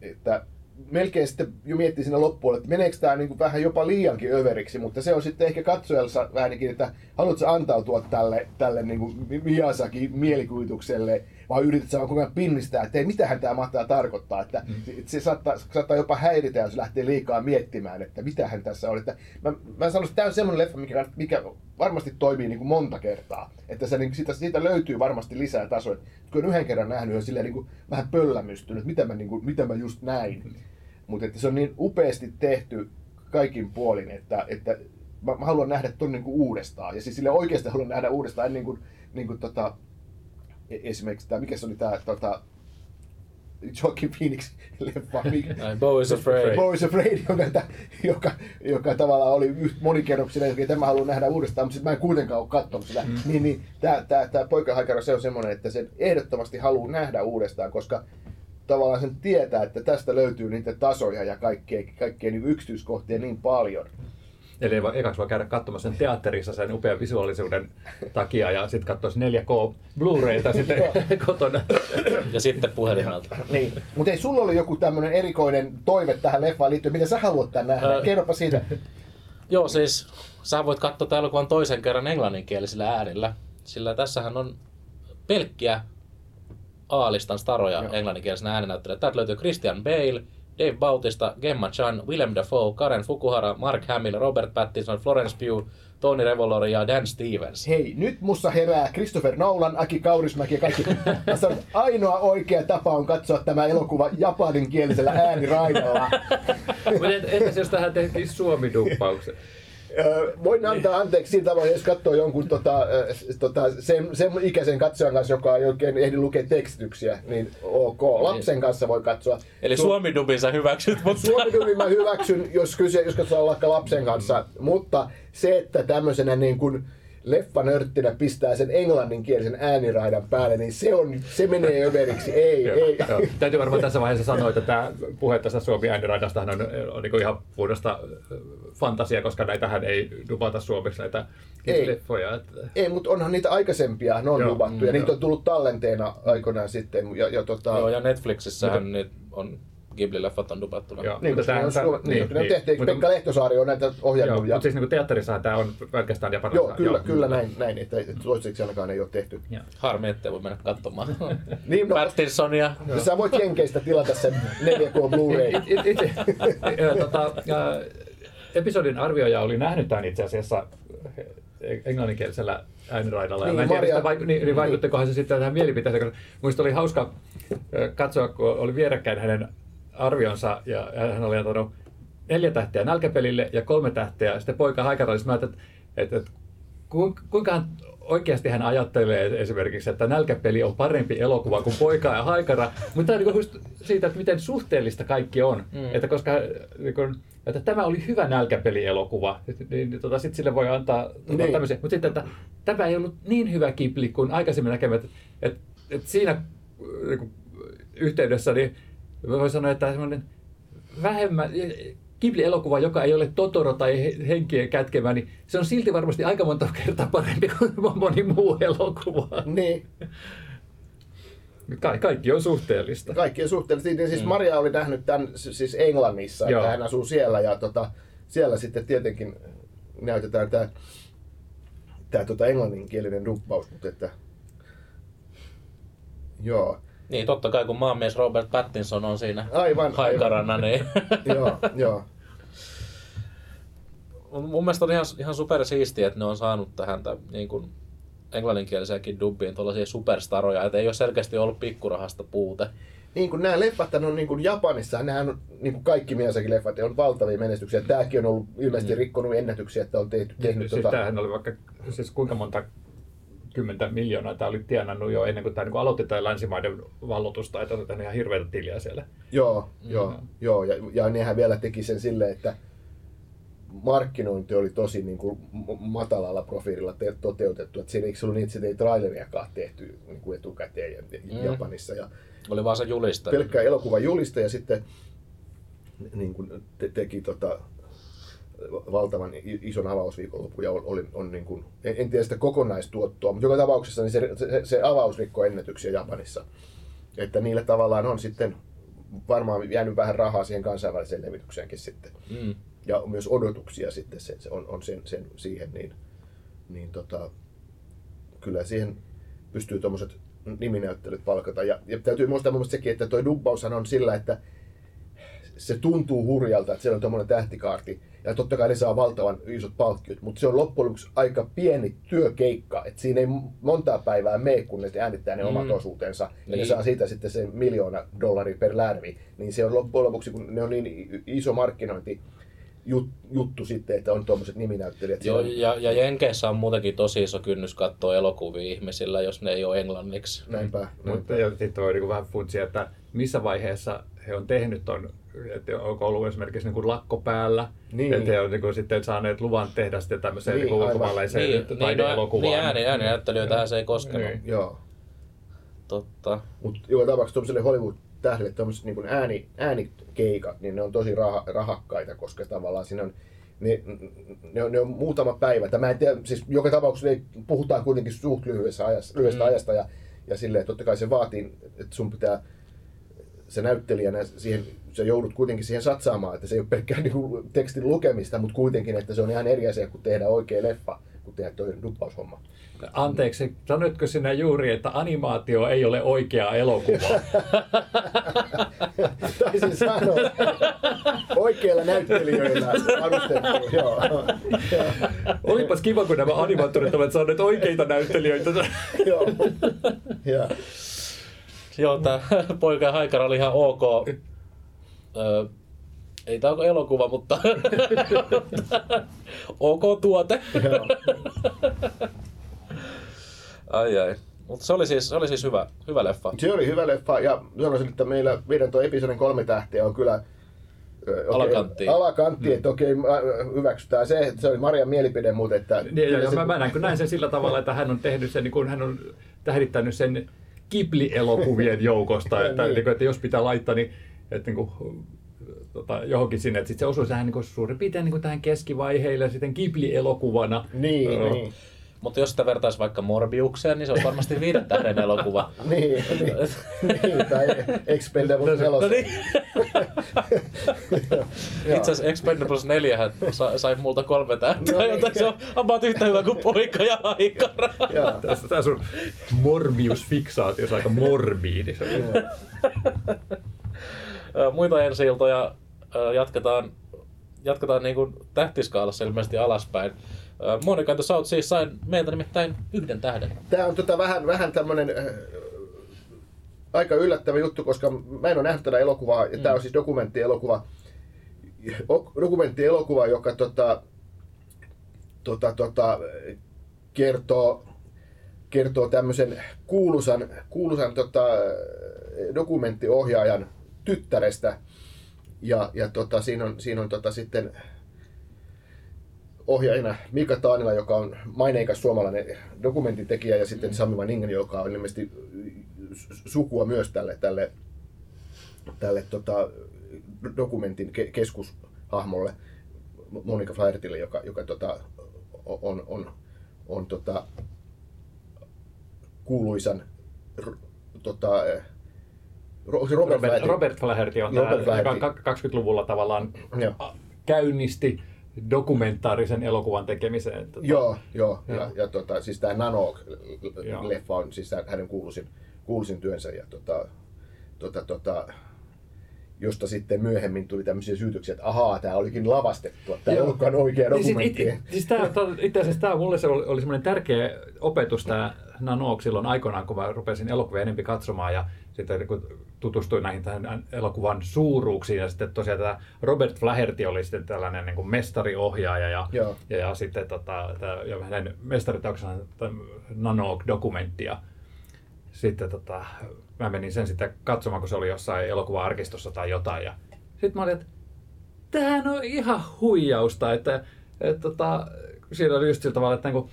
että melkein sitten jo miettii siinä loppuun, että meneekö tämä niin vähän jopa liiankin överiksi, mutta se on sitten ehkä katsojalla vähän niin, että haluatko antautua tälle, tälle niin kuin Miyazakin mielikuvitukselle, vaan koko ajan pinnistää, että ei, mitähän tämä mahtaa tarkoittaa, että mm. se saattaa, saattaa jopa häiritä, jos lähtee liikaa miettimään, että mitähän tässä on. Että mä, mä sanoisin, että tämä on semmoinen leffa, mikä, mikä varmasti toimii niin kuin monta kertaa, että se, niin, siitä, siitä löytyy varmasti lisää tasoja. Kun yhden kerran nähnyt, on silleen niin kuin vähän pöllämystynyt, mitä mä, niin kuin, mitä mä just näin. Mutta että se on niin upeasti tehty kaikin puolin, että, että mä, mä haluan nähdä ton niin kuin uudestaan. Ja siis sille oikeasti haluan nähdä uudestaan, en niin kuin, niin kuin tota, e- esimerkiksi tämä, mikä se oli tämä tota, Joaquin Phoenix leffa, mikä, Ai, Bo is afraid. Bo is Afraid, joka, joka, joka tavallaan oli monikerroksinen, että tämä haluan nähdä uudestaan, mutta sitten mä en kuitenkaan ole katsonut sitä. Mm. Niin, niin tämä, tämä, tämä poikahaikara, se on semmoinen, että sen ehdottomasti haluaa nähdä uudestaan, koska tavallaan sen tietää, että tästä löytyy niitä tasoja ja kaikkea, kaikkea niin yksityiskohtia niin paljon. Eli ei voi, ekaksi voi käydä katsomassa sen teatterissa sen upean visuaalisuuden takia ja sitten katsoa 4K Blu-rayta sitten kotona. Ja sitten puhelimelta. Niin. Mutta ei sulla oli joku tämmöinen erikoinen toive tähän leffaan liittyen, mitä sä haluat tän nähdä? Kerropa siitä. Joo, siis sä voit katsoa tämän elokuvan toisen kerran englanninkielisellä äänillä, sillä tässähän on pelkkiä A-listan staroja Joo. englanninkielisenä äänenäyttelijä. Täältä löytyy Christian Bale, Dave Bautista, Gemma Chan, Willem Dafoe, Karen Fukuhara, Mark Hamill, Robert Pattinson, Florence Pugh, Tony Revolori ja Dan Stevens. Hei, nyt mussa herää Christopher Nolan, Aki Kaurismäki ja kaikki. Mä sanon, että ainoa oikea tapa on katsoa tämä elokuva japaninkielisellä ääniraidalla. Mutta entäs jos tähän tehtiin suomi-duppauksen? Voin antaa anteeksi sillä tavalla, jos katsoo jonkun tota, tota, sen, sen ikäisen katsojan kanssa, joka ei oikein ehdi lukea tekstityksiä, niin ok. Lapsen kanssa voi katsoa. Eli Su- Suomi-dubin sä hyväksyt, mutta... Suomi mä hyväksyn, jos, kyse, jos katsotaan vaikka lapsen kanssa, mutta se, että tämmöisenä niin kuin leffanörttinä pistää sen englanninkielisen ääniraidan päälle, niin se, on, se menee överiksi. Ei, ei. Joo. Täytyy varmaan tässä vaiheessa sanoa, että tämä puhe tästä Suomi ääniradastahan on, on niin ihan puhdasta fantasia, koska näitähän ei dubata suomeksi näitä Ei. leffoja. Että... Ei, mutta onhan niitä aikaisempia, ne on Joo, luvattu, ja mm, niitä joo. on tullut tallenteena aikoinaan sitten. Ja, ja tota, Joo, ja Netflixissähän nyt on Ghibli-leffat on dubattuna. Joo. Niin, Mutta koska on, tää- niin, niin, ne niin, tehtiin, mutta- Pekka Lehtosaari on näitä Joo, ohjannut. ja, mutta siis niin teatterissahan tämä on pelkästään japanilaista. joo, kyllä, kyllä näin, näin että, että toistaiseksi ainakaan ei ole tehty. Harmi, ettei voi mennä katsomaan. Niin, no, Pattinsonia. sä voit Jenkeistä tilata sen 4K Blu-ray. Tota, episodin arvioija oli nähnyt tämän itse asiassa eh, englanninkielisellä ääniraidalla. Niin, Niin, mä en tiedä, Maria- sitä vaiku, niin, niin vaikuttikohan se sitten tähän mielipiteeseen, koska minusta oli hauska katsoa, kun oli vierekkäin hänen arvionsa ja hän oli antanut neljä tähteä nälkäpelille ja kolme tähteä sitten poika haikarallissa. Mä ajattelin, että, että kuinka, hän oikeasti hän ajattelee esimerkiksi, että nälkäpeli on parempi elokuva kuin Poika ja Haikara, mutta tämä on niin just siitä, että miten suhteellista kaikki on. Mm. Että koska niin kun, että tämä oli hyvä nälkäpeli-elokuva, niin, niin tota, sitten sille voi antaa tota, Niin. tämmöisiä. Mutta sitten, että tämä ei ollut niin hyvä kipli kuin aikaisemmin näkemät. Että, että, että siinä niin kun, yhteydessä niin voi sanoa, että semmoinen vähemmän, Ghibli-elokuva, joka ei ole Totoro tai he- henkien kätkemä, niin se on silti varmasti aika monta kertaa parempi kuin moni muu elokuva. Niin, Ka- kaikki on suhteellista. kaikkien suhteellisesti. Niin siis Maria oli nähnyt tämän siis Englannissa, Joo. että hän asuu siellä ja tota, siellä sitten tietenkin näytetään tämä tämä tota englanninkielinen duppaus, mutta että joo, Niin, totta kai kun maanmies Robert Pattinson on siinä Aivan, haikarana, niin joo, joo. mun mun mielestä on ihan, ihan super siistiä, että ne on saanut tähän tämän, niin kuin englanninkieliseenkin dubbiin tuollaisia superstaroja, että ei ole selkeästi ollut pikkurahasta puute. Niin kuin nämä leffat on niin kuin Japanissa, nehän on niin kuin kaikki Miyazakin leffat on valtavia menestyksiä. Tämäkin on ollut ilmeisesti rikkonut ennätyksiä, että on tehty, tehnyt Siis tota, tämähän oli vaikka, siis kuinka monta kymmentä miljoonaa tämä oli tienannut jo ennen kuin tämä niin aloitti tämä länsimaiden vallotusta, että on tehnyt ihan hirveitä tiliä siellä. Joo, joo, joo. Ja, ja nehän vielä teki sen silleen, että markkinointi oli tosi niin kuin matalalla profiililla te- toteutettu. Että siinä se ollut niin, että ei traileriakaan tehty niin kuin etukäteen ja- Mm. Japanissa. Ja Oli vaan se julista. pelkkä elokuvan julista ja sitten niin kuin te- teki tota, valtavan ison avausviikonlopun ja oli, on niin kuin, en, en tiedä sitä kokonaistuottoa, mutta joka tapauksessa niin se, se, se avaus rikkoi ennätyksiä Japanissa. Että niillä tavallaan on sitten varmaan jäänyt vähän rahaa siihen kansainväliseen levitykseenkin sitten. Mm. Ja myös odotuksia sitten se, se on, on sen, sen, siihen, niin, niin tota, kyllä siihen pystyy tuommoiset niminäyttelyt palkata. Ja, ja täytyy muistaa mun sekin, että tuo dubbaushan on sillä, että se tuntuu hurjalta, että siellä on tuommoinen tähtikaarti. Ja totta kai ne saa valtavan isot palkkiot, mutta se on loppujen lopuksi aika pieni työkeikka. Että siinä ei montaa päivää mene, kun ne äänittää ne omat Mm. osuutensa. Ja ne Niin. saa siitä sitten se miljoona dollaria per lärvi. Niin se on loppujen lopuksi, kun ne on niin iso markkinointi, jut, juttu sitten, että on tuommoiset niminäyttelijät. Joo, ja, ja Jenkeissä on muutenkin tosi iso kynnys katsoa elokuvia ihmisillä, jos ne ei ole englanniksi. Näinpä. Mutta näinpä. ja sitten voi niin vähän funtsia, että missä vaiheessa he on tehnyt ton, että onko ollut esimerkiksi niin kuin lakko päällä, Niin. että he on niin kuin sitten saaneet luvan tehdä sitten tämmöiseen Niin, niin, niin ulkomaalaiseen Niin, niin, niin, taideelokuvaan. niin ääni, ääninäyttelijöitähän se ei koskenut. Niin. Joo. Totta. Mutta joka tapauksessa tuollaiselle Hollywood-tähdelle tuommoiset niin ääni, äänikeikat, niin ne on tosi rah, rahakkaita, koska tavallaan siinä on ne, ne, on, ne on muutama päivä. Tämä en tiedä, siis joka tapauksessa ei, puhutaan kuitenkin suht lyhyessä ajassa, lyhyestä Mm. mm. ajasta ja, ja silleen, totta kai se vaatii, että sun pitää se näyttelijänä siihen, sä joudut kuitenkin siihen satsaamaan, että se ei ole pelkkää niinku tekstin lukemista, mutta kuitenkin, että se on ihan eri asia, kun tehdään oikea leffa, kun tehdään toi duppaushomma. Anteeksi, sanoitko sinä juuri, että animaatio ei ole oikea elokuva? Taisin sanoa. Oikeilla näyttelijöillä varustettu, joo. Olipas kiva, kun nämä animaattorit ovat saaneet oikeita näyttelijöitä. joo. Ja, Joo, tää poika ja haikara oli ihan ok. Öö, ei tää ole elokuva, mutta ok tuote. Ai ai. Mutta se oli siis, se oli siis hyvä, hyvä leffa. Se oli hyvä leffa ja sanoisin, että meillä meidän tuo episodin kolme tähteä on kyllä ö, okei, Alakanttiin. Alakantti, että okei, mä- hyväksytään se. Se oli Marian mielipide, mutta että... Niin, ja, se- mä, mä näen, kun näen sen sillä tavalla, että hän on tehnyt sen, niin kun hän on tähdittänyt sen Ghibli-elokuvien joukosta, että, Niin. niin. että jos pitää laittaa, niin että niin kuin, tota, johonkin sinne, että sit se osuisi tähän niin kuin suurin piirtein niin kuin tähän keskivaiheille ja sitten Ghibli-elokuvana. Niin, Joo. niin. Mutta jos sitä vertaisi vaikka Morbiukseen, niin se olisi varmasti viiden tähden elokuva. niin, niin, niin, tai Expendables 4. No niin. Itse asiassa Expendables 4 sai, sai multa kolme tähteä, No niin. joten se on about yhtä hyvä kuin poika ja aikara. Tässä tämä sun Morbius-fiksaatio on aika morbiidi. Muita ensi jatketaan, jatketaan niin kuin tähtiskaalassa ilmeisesti alaspäin. Ö, Monica the South siis sain meiltä nimittäin yhden tähden. Tämä on tota vähän, vähän tämmöinen äh, aika yllättävä juttu, koska mä en ole nähnyt tätä elokuvaa, ja tämä on siis dokumenttielokuva, dokumenttielokuva, joka tota, tota, tota, kertoo, kertoo tämmöisen kuuluisan, kuuluisan tota, dokumenttiohjaajan tyttärestä. Ja, ja tota, siinä on, siinä on tota, sitten ohjaajana Mika Taanila, joka on maineikas suomalainen dokumentintekijä, ja sitten Sami Maningen, joka on ilmeisesti su- sukua myös tälle, tälle, tälle tota, dokumentin ke- keskushahmolle Monika Flahertille, joka, joka tota, on, on, on tota, kuuluisan tota, Robert, Robert, Flaherty. Robert Flaherty on Robert tämä, joka Flaherty. 20-luvulla tavallaan Joo. a- käynnisti dokumentaarisen elokuvan tekemiseen. Tota, Joo, joo. Joo. Ja, ja tota, siis tämä Joo. Nano-leffa on siis hänen kuuluisin, kuuluisin työnsä. Ja tota, tota, tota, josta sitten myöhemmin tuli tämmöisiä syytöksiä, että ahaa, tämä olikin lavastettua, tämä ei ollutkaan oikea Niin siis dokumentti. it- Siis tää, itse asiassa tämä mulle se oli, oli semmoinen tärkeä opetus tämä Nanook silloin aikoinaan, kun mä rupesin elokuvia enempi katsomaan ja sitten kun tutustuin näihin tähän elokuvan suuruuksiin ja sitten tosiaan tämä Robert Flaherty oli sitten tällainen niin kuin mestariohjaaja ja, Joo. ja, ja sitten tota, tää, ja hänen mestariteoksena Nanook-dokumentti ja sitten tota, mä menin sen sitten katsomaan, kun se oli jossain elokuva-arkistossa tai jotain ja sitten mä olin, että tämähän on ihan huijausta, että, että tota, siinä oli just sillä tavalla, että, niinku,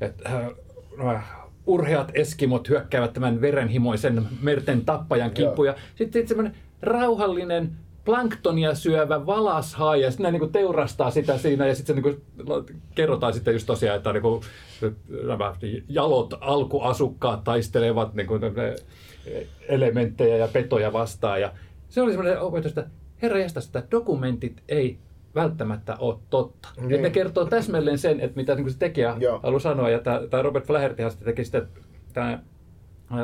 että äh, no, urheat eskimot hyökkäävät tämän verenhimoisen merten tappajan kimppuun ja sitten sit semmoinen rauhallinen planktonia syövä valashai ja sitten ne niinku teurastaa sitä siinä ja sitten se niinku, kerrotaan sitten just tosiaan, että niinku, nämä jalot alkuasukkaat taistelevat niinku, ne elementtejä ja petoja vastaan ja se oli semmoinen opetus, että herra jästäs, että dokumentit ei välttämättä ole totta. Niin. Niin. ne kertoo täsmälleen sen, että mitä niin se tekijä Joo. haluaa sanoa. Ja tämä Robert Flahertyhan sitten teki sitten tämä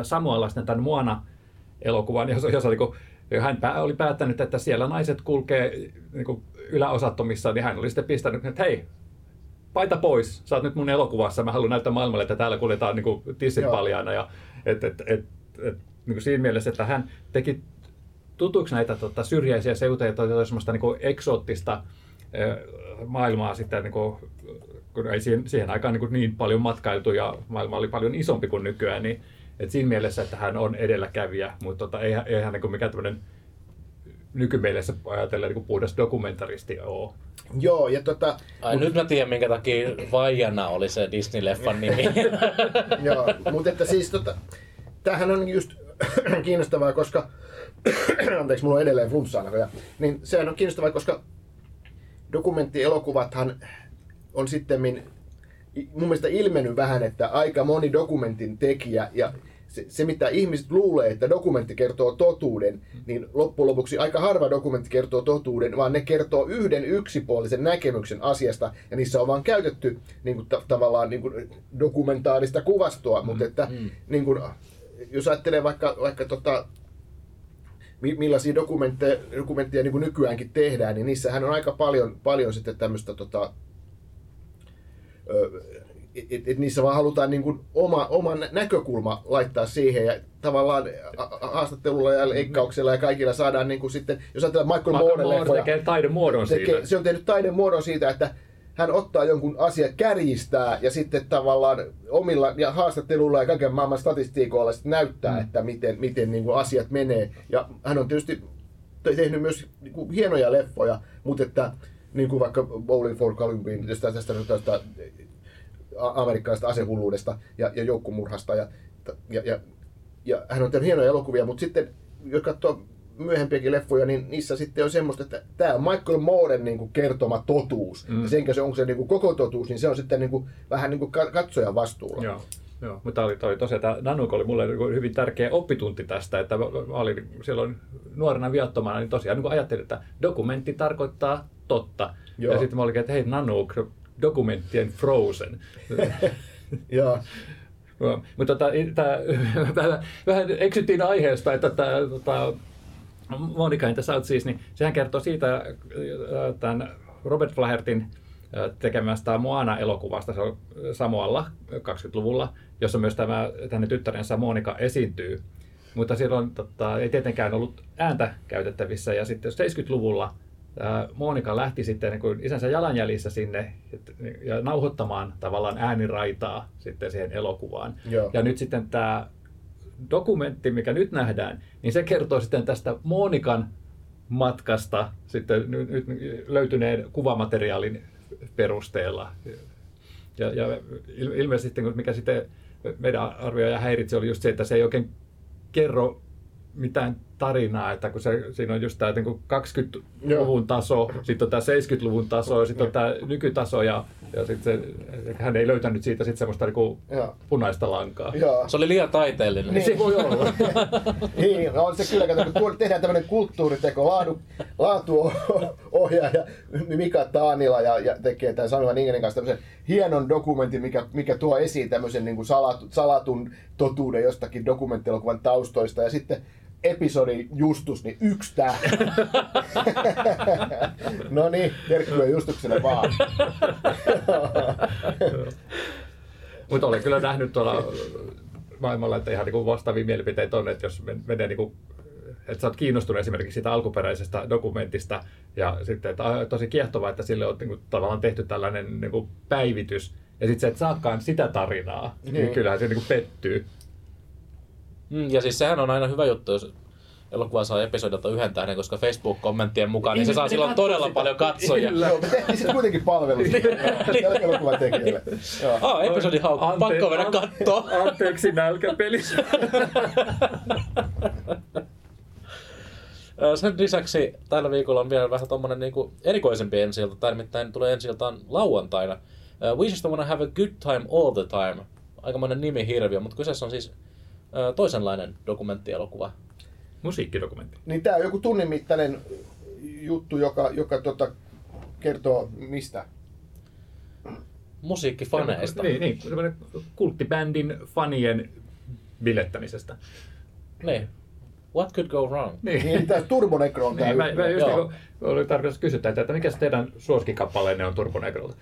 Samuelaisten tämän Moana-elokuvan, jossa, jossa niin kuin, hän pää, oli päättänyt, että siellä naiset kulkee niin kuin yläosattomissa, niin hän oli sitten pistänyt, että hei, paita pois, sä oot nyt mun elokuvassa, mä haluan näyttää maailmalle, että täällä kuljetaan niin kuin tissit paljaana. Ja, et, et, et, et, niin kuin siinä mielessä, että hän teki tutuiksi näitä tota, syrjäisiä seutuja, joita oli semmoista niin kuin eksoottista maailmaa sitten, niin kuin, kun ei siihen, siihen aikaan niin, kuin niin paljon matkailtu ja maailma oli paljon isompi kuin nykyään, niin et siinä mielessä, että hän on edelläkävijä, mutta tota, ei, ei hän niin kuin mikään tämmöinen nykymielessä ajatellen niin puhdas dokumentaristi ole. Joo, ja tota, Ai nyt mä tiedän, minkä takia Vaijana oli se Disney-leffan nimi. Joo, mutta että siis tota, tämähän on just kiinnostavaa, koska, anteeksi, mulla on edelleen flunssaa näköjään, niin sehän on kiinnostavaa, koska dokumenttielokuvathan on sitten mun mielestä ilmennyt vähän, että aika moni dokumentin tekijä ja se, se, mitä ihmiset luulee, että dokumentti kertoo totuuden, niin loppujen lopuksi aika harva dokumentti kertoo totuuden, vaan ne kertoo yhden yksipuolisen näkemyksen asiasta, ja niissä on vaan käytetty niin kuin, ta- tavallaan niin kuin, dokumentaarista kuvastoa, mm, mutta että mm. niin kuin, jos ajattelee vaikka, vaikka tota, millaisia dokumentteja, dokumentteja niin kuin nykyäänkin tehdään, niin niissähän on aika paljon, paljon sitten tämmöistä tota, että et niissä vaan halutaan niin kuin oma, oma näkökulma laittaa siihen ja tavallaan haastattelulla ja leikkauksella ja kaikilla saadaan niin kuin sitten, jos ajatellaan Michael Moore tekee taidemuodon siitä. tekee, se on tehnyt taidemuodon siitä, että hän ottaa jonkun asian, kärjistää ja sitten tavallaan omilla ja haastatteluilla ja kaiken maailman statistiikoilla sitten näyttää, mm. että miten, miten niin kuin asiat menee. Ja hän on tietysti tehnyt myös niin kuin hienoja leffoja, mutta että niin kuin vaikka Bowling for Columbine, tästä, tästä, tästä amerikkalaisesta asehulluudesta ja, ja joukkomurhasta. Ja, ja, ja, ja hän on tehnyt hienoja elokuvia, mutta sitten jos katsoo myöhempiäkin leffoja, niin niissä sitten on semmoista, että tämä on Michael Mooren niin kuin kertoma totuus. Mm. Ja senkä se on se niin kuin koko totuus, niin se on sitten niin kuin, vähän niin kuin ka- katsojan vastuulla. Joo. Joo, mutta oli, oli tosiaan, tämä Nanook oli mulle niinku hyvin tärkeä oppitunti tästä, että mä olin silloin nuorena viattomana, niin tosiaan niin ajattelin, että dokumentti tarkoittaa totta. Joo. Ja sitten mä olin, että hei Nanook, dokumenttien Frozen. Joo. Mutta tota, tää, vähän eksyttiin aiheesta, että tämä tota, Monica in the South Seas, niin sehän kertoo siitä äh, tämän Robert Flahertin äh, tekemästä Moana-elokuvasta, se on Samoalla 20-luvulla, jossa myös tämä tänne tyttärensä Monica esiintyy. Mutta silloin tota, ei tietenkään ollut ääntä käytettävissä ja sitten 70-luvulla ää, Monika lähti sitten niin kuin isänsä jalanjäljissä sinne et- ja nauhoittamaan tavallaan ääniraitaa sitten siihen elokuvaan. Joo. Ja nyt sitten tämä dokumentti, mikä nyt nähdään, niin se kertoo sitten tästä Monikan matkasta sitten nyt, löytyneen kuvamateriaalin perusteella. Ja, ja il- ilmeisesti mikä sitten meidän arvioja häiritsi, oli just se, että se ei oikein kerro mitään tarinaa, että kun se, siinä on just tämä niin 20-luvun taso, sitten on tämä 70-luvun taso ja sitten on tämä nykytaso ja, ja sitten se, hän ei löytänyt siitä sitten semmoista niin punaista lankaa. Joo. Se oli liian taiteellinen. Niin, voi olla. niin, no on se kyllä, kato, kun tehdään tämmöinen kulttuuriteko, laadu, laatuohjaaja Mika Taanila ja, ja tekee tämän Sanuvan Ingenin kanssa tämmöisen hienon dokumentin, mikä, mikä tuo esiin tämmöisen niin kuin salatun, salatun totuuden jostakin dokumenttielokuvan taustoista ja sitten episodi Justus, niin yksi tää. no niin, terkkuja Justukselle vaan. Mutta olen kyllä nähnyt tuolla maailmalla, että ihan niin vastaavia mielipiteitä on, että jos men- menee niin kuin, että sä oot kiinnostunut esimerkiksi siitä alkuperäisestä dokumentista ja sitten, että tosi kiehtovaa, että sille on niin kuin, tavallaan tehty tällainen niin kuin päivitys ja sitten sä et saakaan sitä tarinaa, niin, Niin. niin kyllähän se niin kuin pettyy. Mm, ja siis sehän on aina hyvä juttu, jos elokuva saa episodilta yhden tähden, koska Facebook-kommenttien mukaan, niin se saa silloin todella paljon katsojia. Joo, me tehtiin sitten kuitenkin palvelus tälle elokuvan tekijälle. Joo. Ah, episodi haukku, Ante- pakko mennä kattoo. Anteeksi nälkäpeli. Sen lisäksi tällä viikolla on vielä vähän tommonen niinku erikoisempi ensi ilta, tai nimittäin tulee ensi iltaan lauantaina. Ö, We just wanna have a good time all the time. Aikamoinen nimi hirviö, mutta kyseessä on siis toisenlainen dokumenttielokuva. Musiikkidokumentti. Niin tämä on joku tunnin mittainen juttu, joka, joka tota, kertoo mistä? Musiikkifaneista. Niin, niin semmoinen kulttibändin fanien bilettämisestä. Niin. What could go wrong? Niin, tämä Turbo Necro on tämä Niin, mä, mä just Joo. niin oli tarkoitus kysyä teiltä, että mikä se teidän suosikkikappaleenne on Turbonegrolta?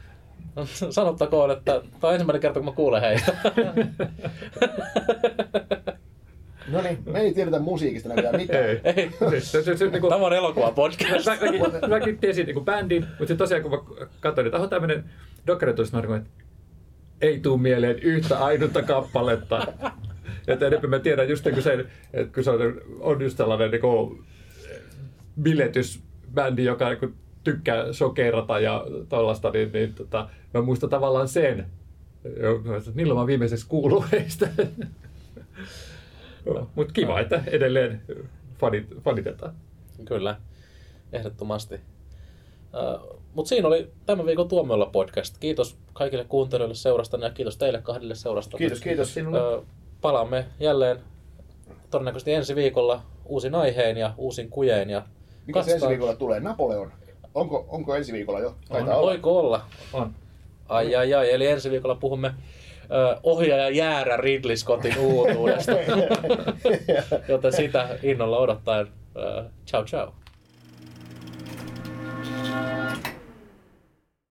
No, Sanottakoon, että tämä on ensimmäinen kerta, kun mä kuulen heistä. No niin, me ei tiedetä musiikista näköjään mitään. Ei. Ei. Se, se, se, niin kuin, Tämä on elokuva podcast. mä, mäkin, mäkin tiesin niin bändin, mutta sitten tosiaan kun mä katsoin, että on tämmöinen dokkaritulista, mä että ei tuu mieleen yhtä ainutta kappaletta. Ja enemmän mä tiedän just niin kuin sen, että kun se on, on just sellainen niin kuin biletysbändi, joka niin kuin tykkää sokerata ja tollaista, niin, niin tota, mä muistan tavallaan sen. Milloin mä oon viimeiseksi kuullut heistä. Mutta kiva, että edelleen fanit, fanitetaan. Kyllä, ehdottomasti. Uh, Mutta siinä oli tämän viikon Tuomiolla podcast. Kiitos kaikille kuuntelijoille seurasta ja kiitos teille kahdelle seurasta. Kiitos, kiitos. Ö, palaamme jälleen todennäköisesti ensi viikolla uusin aiheen ja uusin kujeen. Ja Mikä se ensi viikolla tulee? Napoleon. Onko, onko ensi viikolla jo? Taitaa olla. Voiko olla? On. Ai ai ai, eli ensi viikolla puhumme ö, ohjaaja Jäärä Ridley Scottin uutuudesta. Joten sitä innolla odottaen. Ö, ciao ciao.